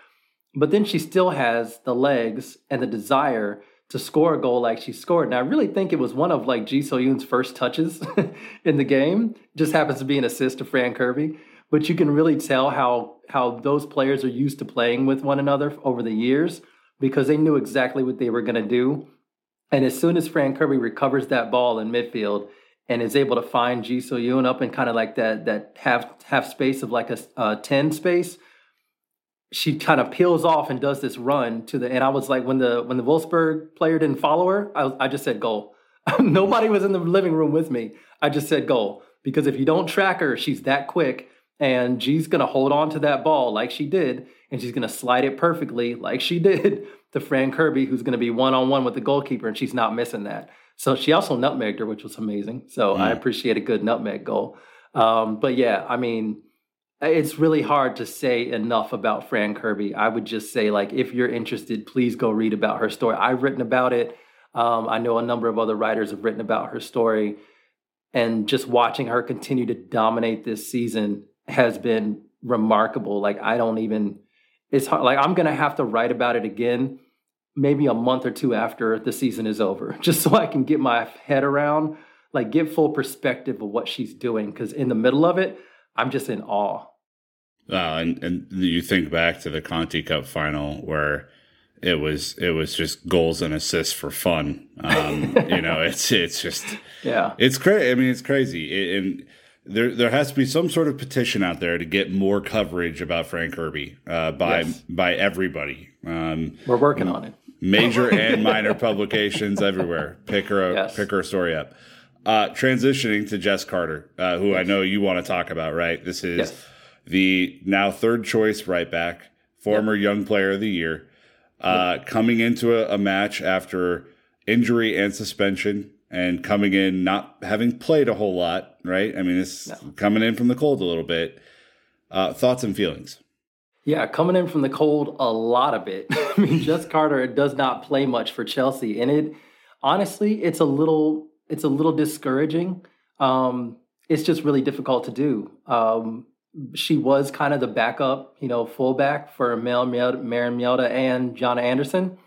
But then she still has the legs and the desire to score a goal like she scored. And I really think it was one of like Ji So-yun's first touches in the game. Just happens to be an assist to Fran Kirby. But you can really tell how how those players are used to playing with one another over the years because they knew exactly what they were going to do. And as soon as Fran Kirby recovers that ball in midfield and is able to find Ji So-yun up in kind of like that that half half space of like a, 10 space, she kind of peels off and does this run to the and I was like when the when the Wolfsburg player didn't follow her, I, I just said goal. Nobody was in the living room with me. I just said goal because if you don't track her, she's that quick and she's going to hold on to that ball like she did and she's going to slide it perfectly like she did to Fran Kirby who's going to be one on one with the goalkeeper and she's not missing that. So she also nutmegged her, which was amazing. So mm. I appreciate a good nutmeg goal. Um, but yeah, I mean, it's really hard to say enough about Fran Kirby. I would just say, like, if you're interested, please go read about her story. I've written about it. Um, I know a number of other writers have written about her story. And just watching her continue to dominate this season has been remarkable. Like, I don't even, it's hard. Like, I'm going to have to write about it again, maybe a month or two after the season is over, just so I can get my head around, like, get full perspective of what she's doing. Because in the middle of it, I'm just in awe. Uh, and and you think back to the Conti Cup final where it was it was just goals and assists for fun. Um, you know, it's it's just yeah, it's crazy. I mean, it's crazy, it, and there there has to be some sort of petition out there to get more coverage about Fran Kirby uh, by yes. by everybody. Um, We're working on it. Major and minor publications everywhere. Pick her yes. pick her story up. Uh, transitioning to Jess Carter, uh, who yes. I know you want to talk about, right? This is the now third choice right back, former young player of the year, uh, coming into a, a, match after injury and suspension, and coming in not having played a whole lot, right? I mean, it's no. coming in from the cold a little bit. Uh, thoughts and feelings? Yeah, coming in from the cold, a lot of it. I mean, Jess Carter does not play much for Chelsea, and it honestly, it's a little it's a little discouraging. Um, it's just really difficult to do. Um, she was kind of the backup, you know, fullback for Mel Maren Mjelde and Jonna Andersson.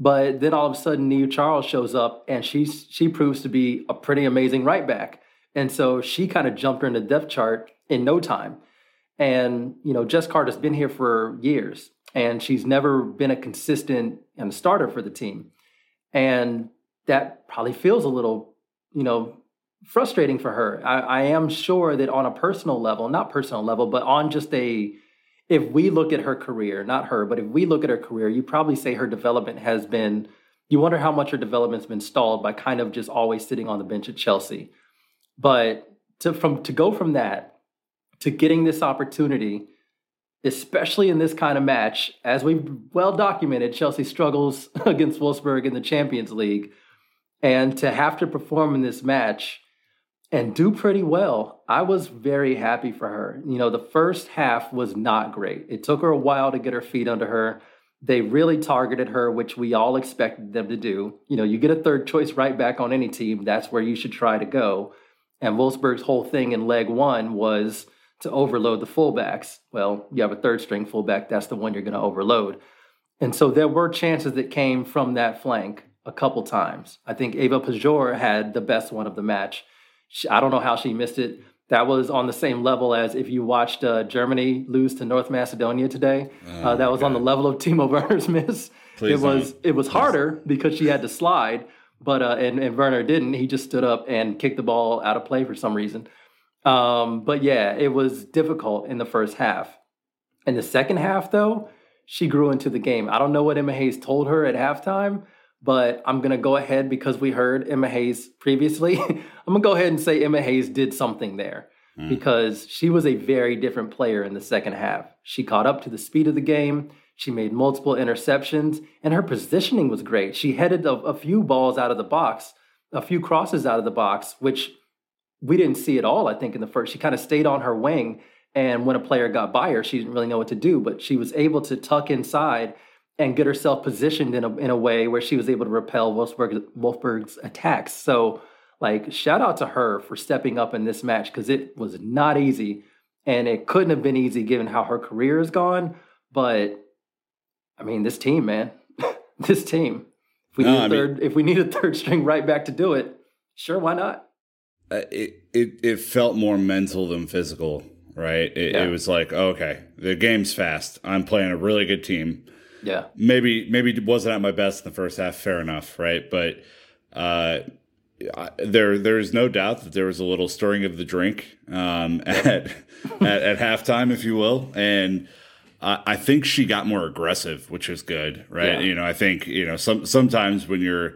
But then all of a sudden, Niamh Charles shows up and she she proves to be a pretty amazing right back. And so she kind of jumped her in the depth chart in no time. And, you know, Jess Carter's been here for years and she's never been a consistent and starter for the team. And that probably feels a little, you know, frustrating for her. I, I, am sure that on a personal level, not personal level, but on just a, if we look at her career, not her, but if we look at her career, you probably say her development has been, you wonder how much her development's been stalled by kind of just always sitting on the bench at Chelsea. But to from to go from that to getting this opportunity, especially in this kind of match, as we've well documented, Chelsea struggles against Wolfsburg in the Champions League and to have to perform in this match and do pretty well, I was very happy for her. You know, the first half was not great. It took her a while to get her feet under her. They really targeted her, which we all expected them to do. You know, you get a third choice right back on any team, that's where you should try to go. And Wolfsburg's whole thing in leg one was to overload the fullbacks. Well, you have a third string fullback, that's the one you're going to overload. And so there were chances that came from that flank a couple times. I think Ewa Pajor had the best one of the match. She, I don't know how she missed it. That was on the same level as if you watched uh, Germany lose to North Macedonia today. Oh, uh, that was God. on the level of Timo Werner's miss. Please it was don't. it was harder because she had to slide, but uh, and, and Werner didn't. He just stood up and kicked the ball out of play for some reason. Um, but yeah, it was difficult in the first half. In the second half, though, she grew into the game. I don't know what Emma Hayes told her at halftime, but I'm gonna go ahead because we heard Emma Hayes previously. I'm gonna go ahead and say Emma Hayes did something there mm. because she was a very different player in the second half. She caught up to the speed of the game. She made multiple interceptions, and her positioning was great. She headed a, a few balls out of the box, a few crosses out of the box, which we didn't see at all, I think, in the first. She kind of stayed on her wing. And when a player got by her, she didn't really know what to do, but she was able to tuck inside and get herself positioned in a, in a way where she was able to repel Wolfsburg, Wolfsburg's attacks. So, like, shout out to her for stepping up in this match because it was not easy. And it couldn't have been easy given how her career is gone. But I mean, this team, man, this team. If we no, need a third, mean, if we need a third string right back to do it, sure, why not? Uh, it it it felt more mental than physical, right? It, yeah. it was like, okay, the game's fast. I'm playing a really good team. Yeah, maybe maybe wasn't at my best in the first half. Fair enough, right? But uh, there there's no doubt that there was a little stirring of the drink um, at, at at halftime, if you will, and uh, I think she got more aggressive, which is good, right? Yeah. You know, I think you know some sometimes when you're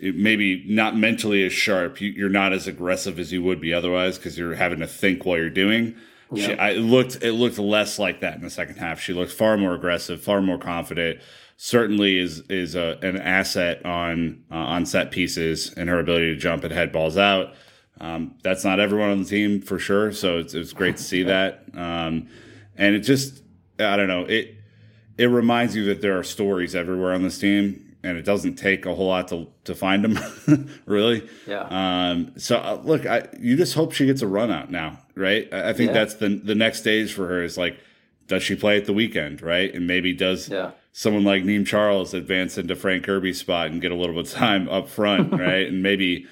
maybe not mentally as sharp, you, are not as aggressive as you would be otherwise because you're having to think while you're doing. Yeah. She, I, it looked it looked less like that in the second half. She looked far more aggressive, far more confident. Certainly is is a, an asset on uh, on set pieces and her ability to jump and head balls out. Um, that's not everyone on the team for sure, so it's, it's great to see that. Um, and it just I don't know. It it reminds you that there are stories everywhere on this team, and it doesn't take a whole lot to to find them, really. Yeah. Um. So uh, look, I you just hope she gets a run out now, right? I, I think yeah. that's the the next stage for her is like, does she play at the weekend, right? And maybe does yeah. someone like Niamh Charles advance into Fran Kirby's spot and get a little bit of time up front, right? and maybe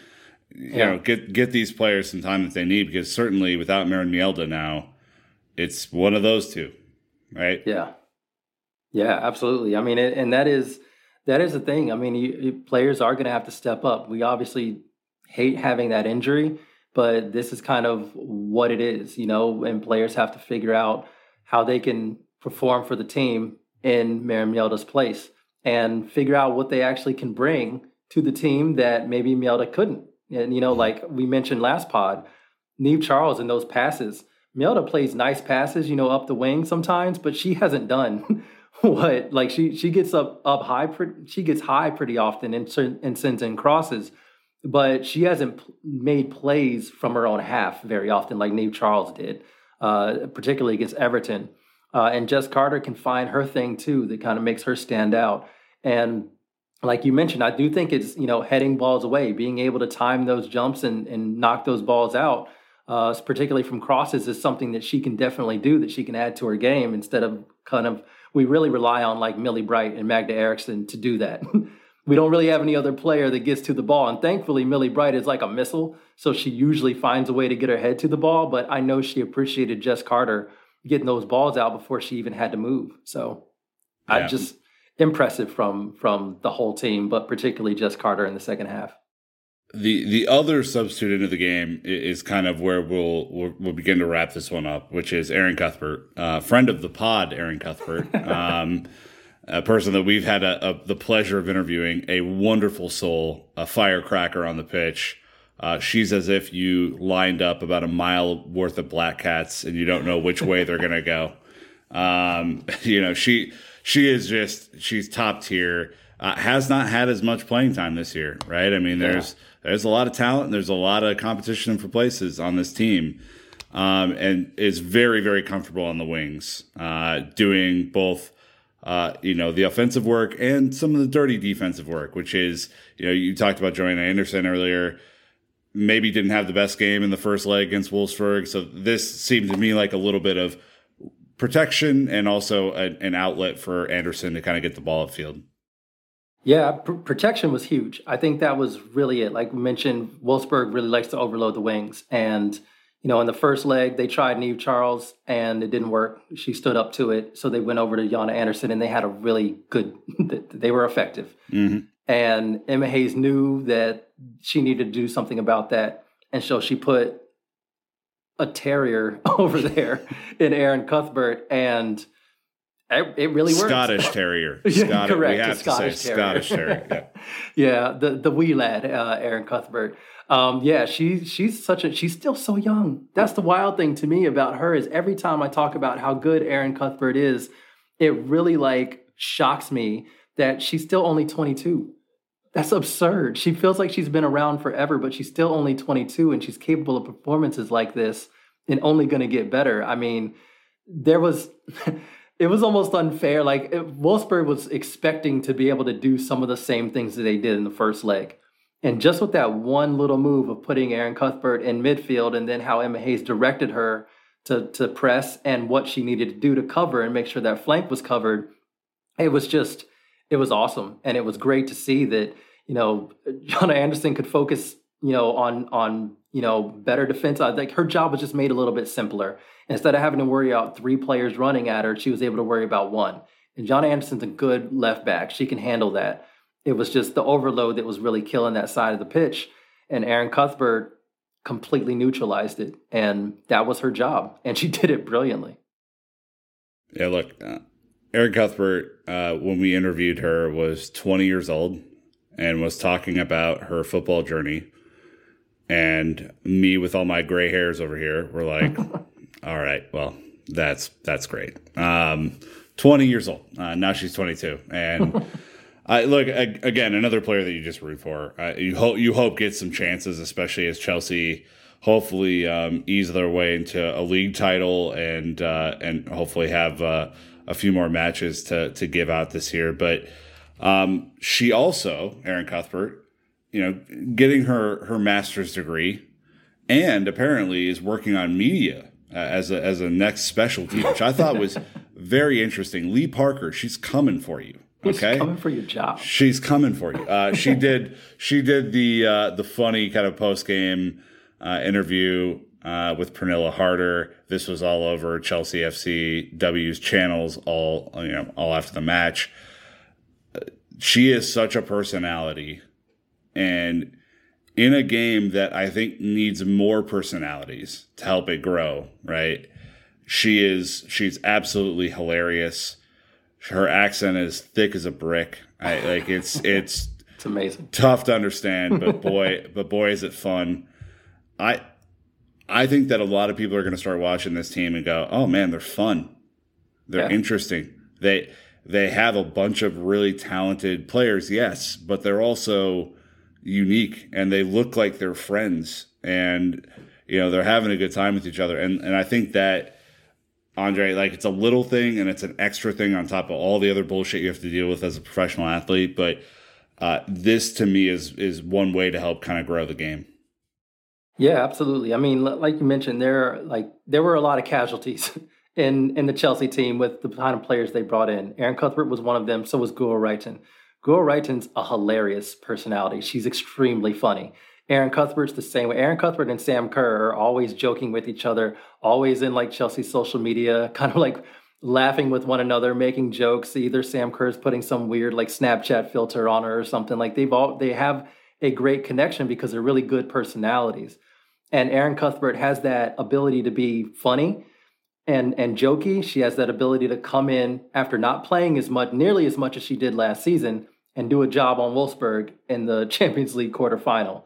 you yeah. know get get these players some time that they need because certainly without Maren Mjelde now, it's one of those two right? Yeah, yeah, absolutely. I mean, it, and that is that is the thing. I mean, you, you, players are going to have to step up. We obviously hate having that injury, but this is kind of what it is, you know. And players have to figure out how they can perform for the team in Maren Mjelde's place and figure out what they actually can bring to the team that maybe Mjelde couldn't. And you know, like we mentioned last pod, Niamh Charles and those passes Mjelde plays nice passes, you know, up the wing sometimes, but she hasn't done what like she she gets up up high. She gets high pretty often and and sends in crosses, but she hasn't made plays from her own half very often, like Niamh Charles did, uh, particularly against Everton. Uh, and Jess Carter can find her thing too that kind of makes her stand out. And like you mentioned, I do think it's you know heading balls away, being able to time those jumps and and knock those balls out uh, particularly from crosses, is something that she can definitely do that she can add to her game instead of kind of we really rely on like Millie Bright and Magda Eriksson to do that. we don't really have any other player that gets to the ball. And thankfully, Millie Bright is like a missile, so she usually finds a way to get her head to the ball. But I know she appreciated Jess Carter getting those balls out before she even had to move. So yeah. I just impressive from from the whole team, but particularly Jess Carter in the second half the the other substitute into the game is kind of where we'll we'll, we'll begin to wrap this one up, which is Erin Cuthbert, uh, friend of the pod, Erin Cuthbert, um, a person that we've had a, a, the pleasure of interviewing, a wonderful soul, a firecracker on the pitch. Uh, she's as if you lined up about a mile worth of black cats and you don't know which way they're gonna go. Um, you know, she she is just she's top tier. Uh, has not had as much playing time this year, right? I mean, yeah there's a lot of talent. And there's a lot of competition for places on this team, um, and is very very comfortable on the wings, uh, doing both. Uh, you know the offensive work and some of the dirty defensive work, which is you know you talked about Jonna Andersson earlier. Maybe didn't have the best game in the first leg against Wolfsburg, so this seemed to me like a little bit of protection and also a, an outlet for Andersson to kind of get the ball upfield. Yeah, pr- protection was huge. I think that was really it. Like we mentioned, Wolfsburg really likes to overload the wings. And, you know, in the first leg, they tried Niamh Charles and it didn't work. She stood up to it. So they went over to Jonna Andersson and they had a really good, they were effective. Mm-hmm. And Emma Hayes knew that she needed to do something about that. And so she put a terrier over there in Erin Cuthbert. And it, it really works. Scottish Terrier. Scottish, correct, We have to Scottish say Terrier. Scottish Terrier. Yeah. yeah, the the wee lad, uh, Erin Cuthbert. Um, yeah, she she's such a she's still so young. That's the wild thing to me about her is every time I talk about how good Erin Cuthbert is, it really like shocks me that she's still only 22. That's absurd. She feels like she's been around forever, but she's still only 22 and she's capable of performances like this and only going to get better. I mean, there was it was almost unfair. Like it, Wolfsburg was expecting to be able to do some of the same things that they did in the first leg. And just with that one little move of putting Erin Cuthbert in midfield and then how Emma Hayes directed her to, to press and what she needed to do to cover and make sure that flank was covered, it was just, it was awesome. And it was great to see that, you know, Jonna Andersson could focus, you know, on, on, you know, better defense. I Like her job was just made a little bit simpler. Instead of having to worry about three players running at her, she was able to worry about one. And Jonna Andersson's a good left back. She can handle that. It was just the overload that was really killing that side of the pitch. And Erin Cuthbert completely neutralized it. And that was her job. And she did it brilliantly. Yeah, look, uh, Erin Cuthbert, uh, when we interviewed her, was 20 years old and was talking about her football journey. And me, with all my gray hairs over here, were like, "All right, well, that's that's great." Um, 20 years old. Uh, now she's 22, and I look a- again another player that you just root for. Uh, you hope you hope gets some chances, especially as Chelsea hopefully um, ease their way into a league title and uh, and hopefully have uh, a few more matches to to give out this year. But um, she also, Erin Cuthbert, you know, getting her her master's degree, and apparently is working on media uh, as a as a next specialty, which I thought was very interesting. Lee Parker, she's coming for you. Okay, She's coming for your job. She's coming for you. Uh, she did. She did the uh, the funny kind of post game uh, interview uh, with Pernille Harder. This was all over Chelsea FC W's channels. All you know, all after the match. Uh, She is such a personality, and in a game that I think needs more personalities to help it grow. Right? She is. She's absolutely hilarious her accent is thick as a brick. I like it's it's It's amazing. tough to understand, but boy, but boy, is it fun. I I think that a lot of people are going to start watching this team and go, "Oh man, they're fun. They're Yeah. interesting. They they have a bunch of really talented players, yes, but they're also unique and they look like they're friends and you know, they're having a good time with each other. And and I think that Andre, like it's a little thing and it's an extra thing on top of all the other bullshit you have to deal with as a professional athlete. But uh, this to me is is one way to help kind of grow the game. Yeah, absolutely. I mean, like you mentioned, there like there were a lot of casualties in in the Chelsea team with the kind of players they brought in. Erin Cuthbert was one of them. So was Guro Reiten. Guro Reiten's a hilarious personality. She's extremely funny. Erin Cuthbert's the same way. Erin Cuthbert and Sam Kerr are always joking with each other, always in like Chelsea's social media, kind of like laughing with one another, making jokes. Either Sam Kerr's putting some weird like Snapchat filter on her or something. Like they've all they have a great connection because they're really good personalities. And Erin Cuthbert has that ability to be funny and and jokey. She has that ability to come in after not playing as much, nearly as much as she did last season, and do a job on Wolfsburg in the Champions League quarterfinal.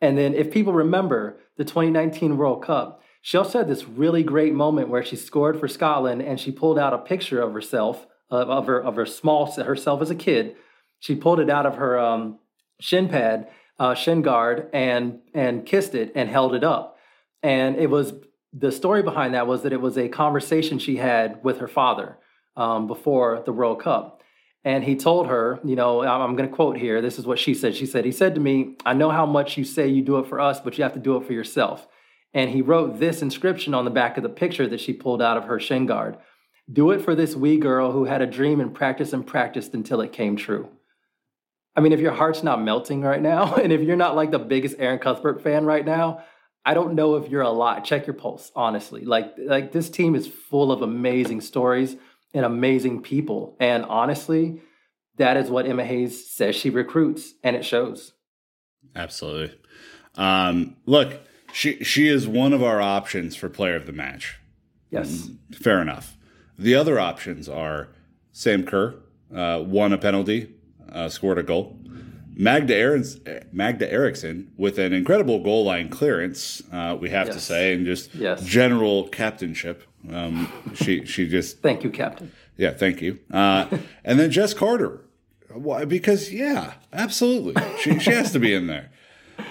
And then, if people remember the 2019 World Cup, she also had this really great moment where she scored for Scotland and she pulled out a picture of herself, of, of her of her small herself as a kid. She pulled it out of her um, shin pad, uh, shin guard, and and kissed it and held it up. And it was the story behind that was that it was a conversation she had with her father um, before the World Cup. And he told her, you know, I'm, going to quote here. This is what she said. She said, He said to me, I know how much you say you do it for us, but you have to do it for yourself. And he wrote this inscription on the back of the picture that she pulled out of her shin guard Do it for this wee girl who had a dream and practiced and practiced until it came true. I mean, if your heart's not melting right now, and if you're not like the biggest Erin Cuthbert fan right now, I don't know if you're a lot. Check your pulse, honestly. Like, like this team is full of amazing stories and amazing people. And honestly, that is what Emma Hayes says she recruits, and it shows. Absolutely. Um, look, she she is one of our options for player of the match. Yes. Fair enough. The other options are Sam Kerr, uh, won a penalty, uh, scored a goal. Magda, Aarons, Magda Eriksson with an incredible goal line clearance, uh, we have to say, and just Yes. general captainship. Um, she she just Thank you, Captain. yeah, thank you. Uh, and then Jess Carter, why? Because yeah, absolutely, she she has to be in there.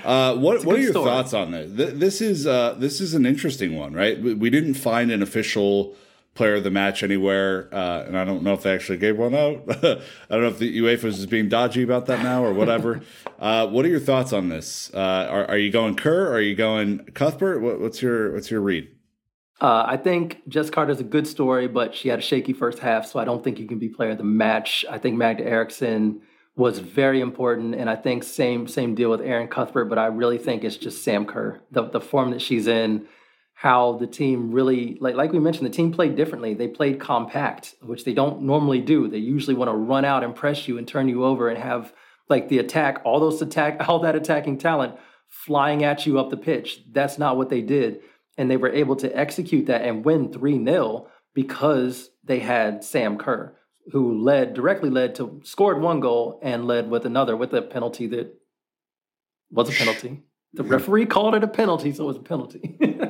Uh, what what are your story. thoughts on this? Th- This is uh, this is an interesting one, right? We, we didn't find an official player of the match anywhere, uh, and I don't know if they actually gave one out. I don't know if the UEFA is being dodgy about that now or whatever. uh, what are your thoughts on this? Uh, are, are you going Kerr? Are you going Cuthbert? What, what's your what's your read? Uh, I think Jess Carter's a good story, but she had a shaky first half, so I don't think you can be player of the match. I think Magda Eriksson was very important, and I think same same deal with Erin Cuthbert, but I really think it's just Sam Kerr. The the form that she's in, how the team really like like we mentioned, the team played differently. They played compact, which they don't normally do. They usually want to run out and press you and turn you over and have like the attack, all those attack, all that attacking talent flying at you up the pitch. That's not what they did and they were able to execute that and win 3 0 because they had Sam Kerr, who led directly led to scored one goal and led with another with a penalty that was a penalty. The referee called it a penalty, so it was a penalty.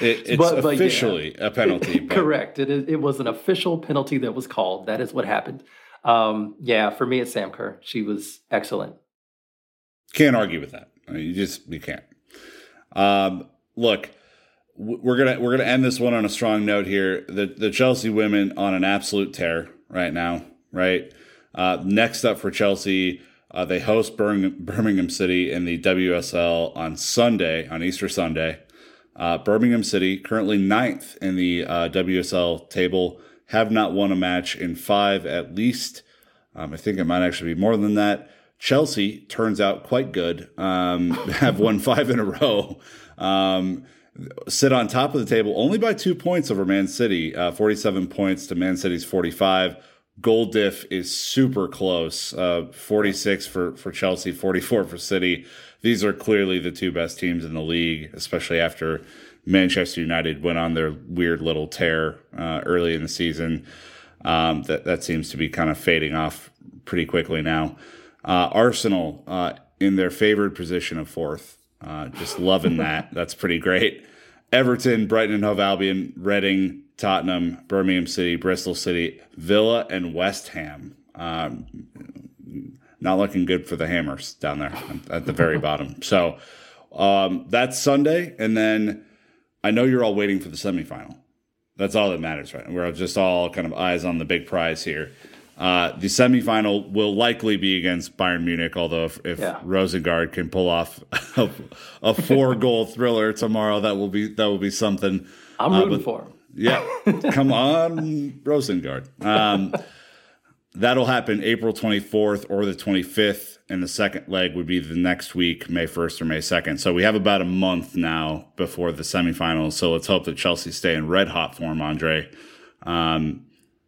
It, it's But- but yeah. officially a penalty. but- Correct. It, it was an official penalty that was called. That is what happened. Um, yeah, for me, it's Sam Kerr. She was excellent. Can't argue with that. I mean, you just you can't. Um, look, we're gonna we're gonna end this one on a strong note here. The the Chelsea women on an absolute tear right now. Right. Uh, next up for Chelsea, uh, they host Birmingham, Birmingham City in the WSL on Sunday on Easter Sunday. Uh, Birmingham City currently ninth in the uh, WSL table. Have not won a match in five at least. Um, I think it might actually be more than that. Chelsea turns out quite good. Um, have won five in a row. Um, sit on top of the table only by two points over Man City, uh, 47 points to Man City's 45. Goal diff is super close, uh, 46 for, for Chelsea, 44 for City. These are clearly the two best teams in the league, especially after Manchester United went on their weird little tear uh, early in the season. Um, that that seems to be kind of fading off pretty quickly now. Uh, Arsenal uh, in their favored position of fourth, uh, just loving that. That's pretty great. Everton, Brighton and Hove Albion, Reading, Tottenham, Birmingham City, Bristol City, Villa, and West Ham. Um, not looking good for the Hammers down there at the very bottom. So um, that's Sunday, and then I know you're all waiting for the semifinal. That's all that matters, right? We're just all kind of eyes on the big prize here. Uh, the semifinal will likely be against Bayern Munich, although if, if Yeah. Rosengard can pull off a, a four goal thriller tomorrow, that will be that will be something. I'm Uh, rooting but- for him. Yeah, come on, Rosengard. Um, that'll happen April 24th or the 25th, and the second leg would be the next week, May 1st or May 2nd. So we have about a month now before the semifinals. So let's hope that Chelsea stay in red hot form, Andre. Um,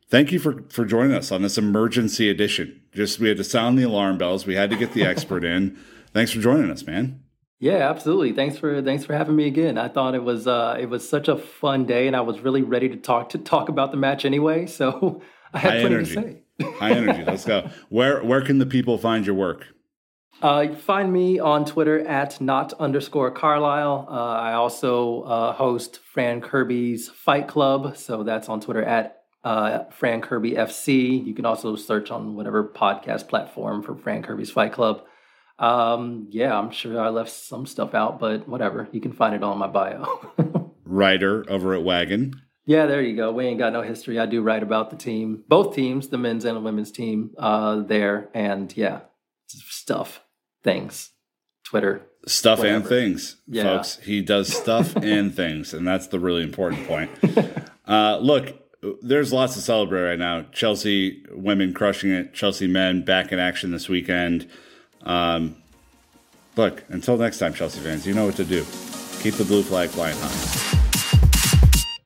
thank you for for joining us on this emergency edition. Just we had to sound the alarm bells. We had to get the expert in. Thanks for joining us, man. Yeah, absolutely. Thanks for thanks for having me again. I thought it was uh, it was such a fun day, and I was really ready to talk to talk about the match anyway. So I had High plenty energy. to say. High energy. Let's go. Where where can the people find your work? Uh, find me on Twitter at not underscore Carlisle. Uh, I also uh, host Fran Kirby's Fight Club, so that's on Twitter at uh, Fran Kirby FC. You can also search on whatever podcast platform for Fran Kirby's Fight Club. Um, yeah, I'm sure I left some stuff out, but whatever. You can find it all on my bio. Writer over at Wagon. Yeah, there you go. We ain't got no history. I do write about the team, both teams, the men's and the women's team, uh, there, and yeah, stuff, things, Twitter. stuff and things, Yeah. folks. He does stuff and things, and that's the really important point. Uh, look, there's lots to celebrate right now. Chelsea women crushing it. Chelsea men back in action this weekend. Um, look, until next time, Chelsea fans, you know what to do. Keep the blue flag flying high.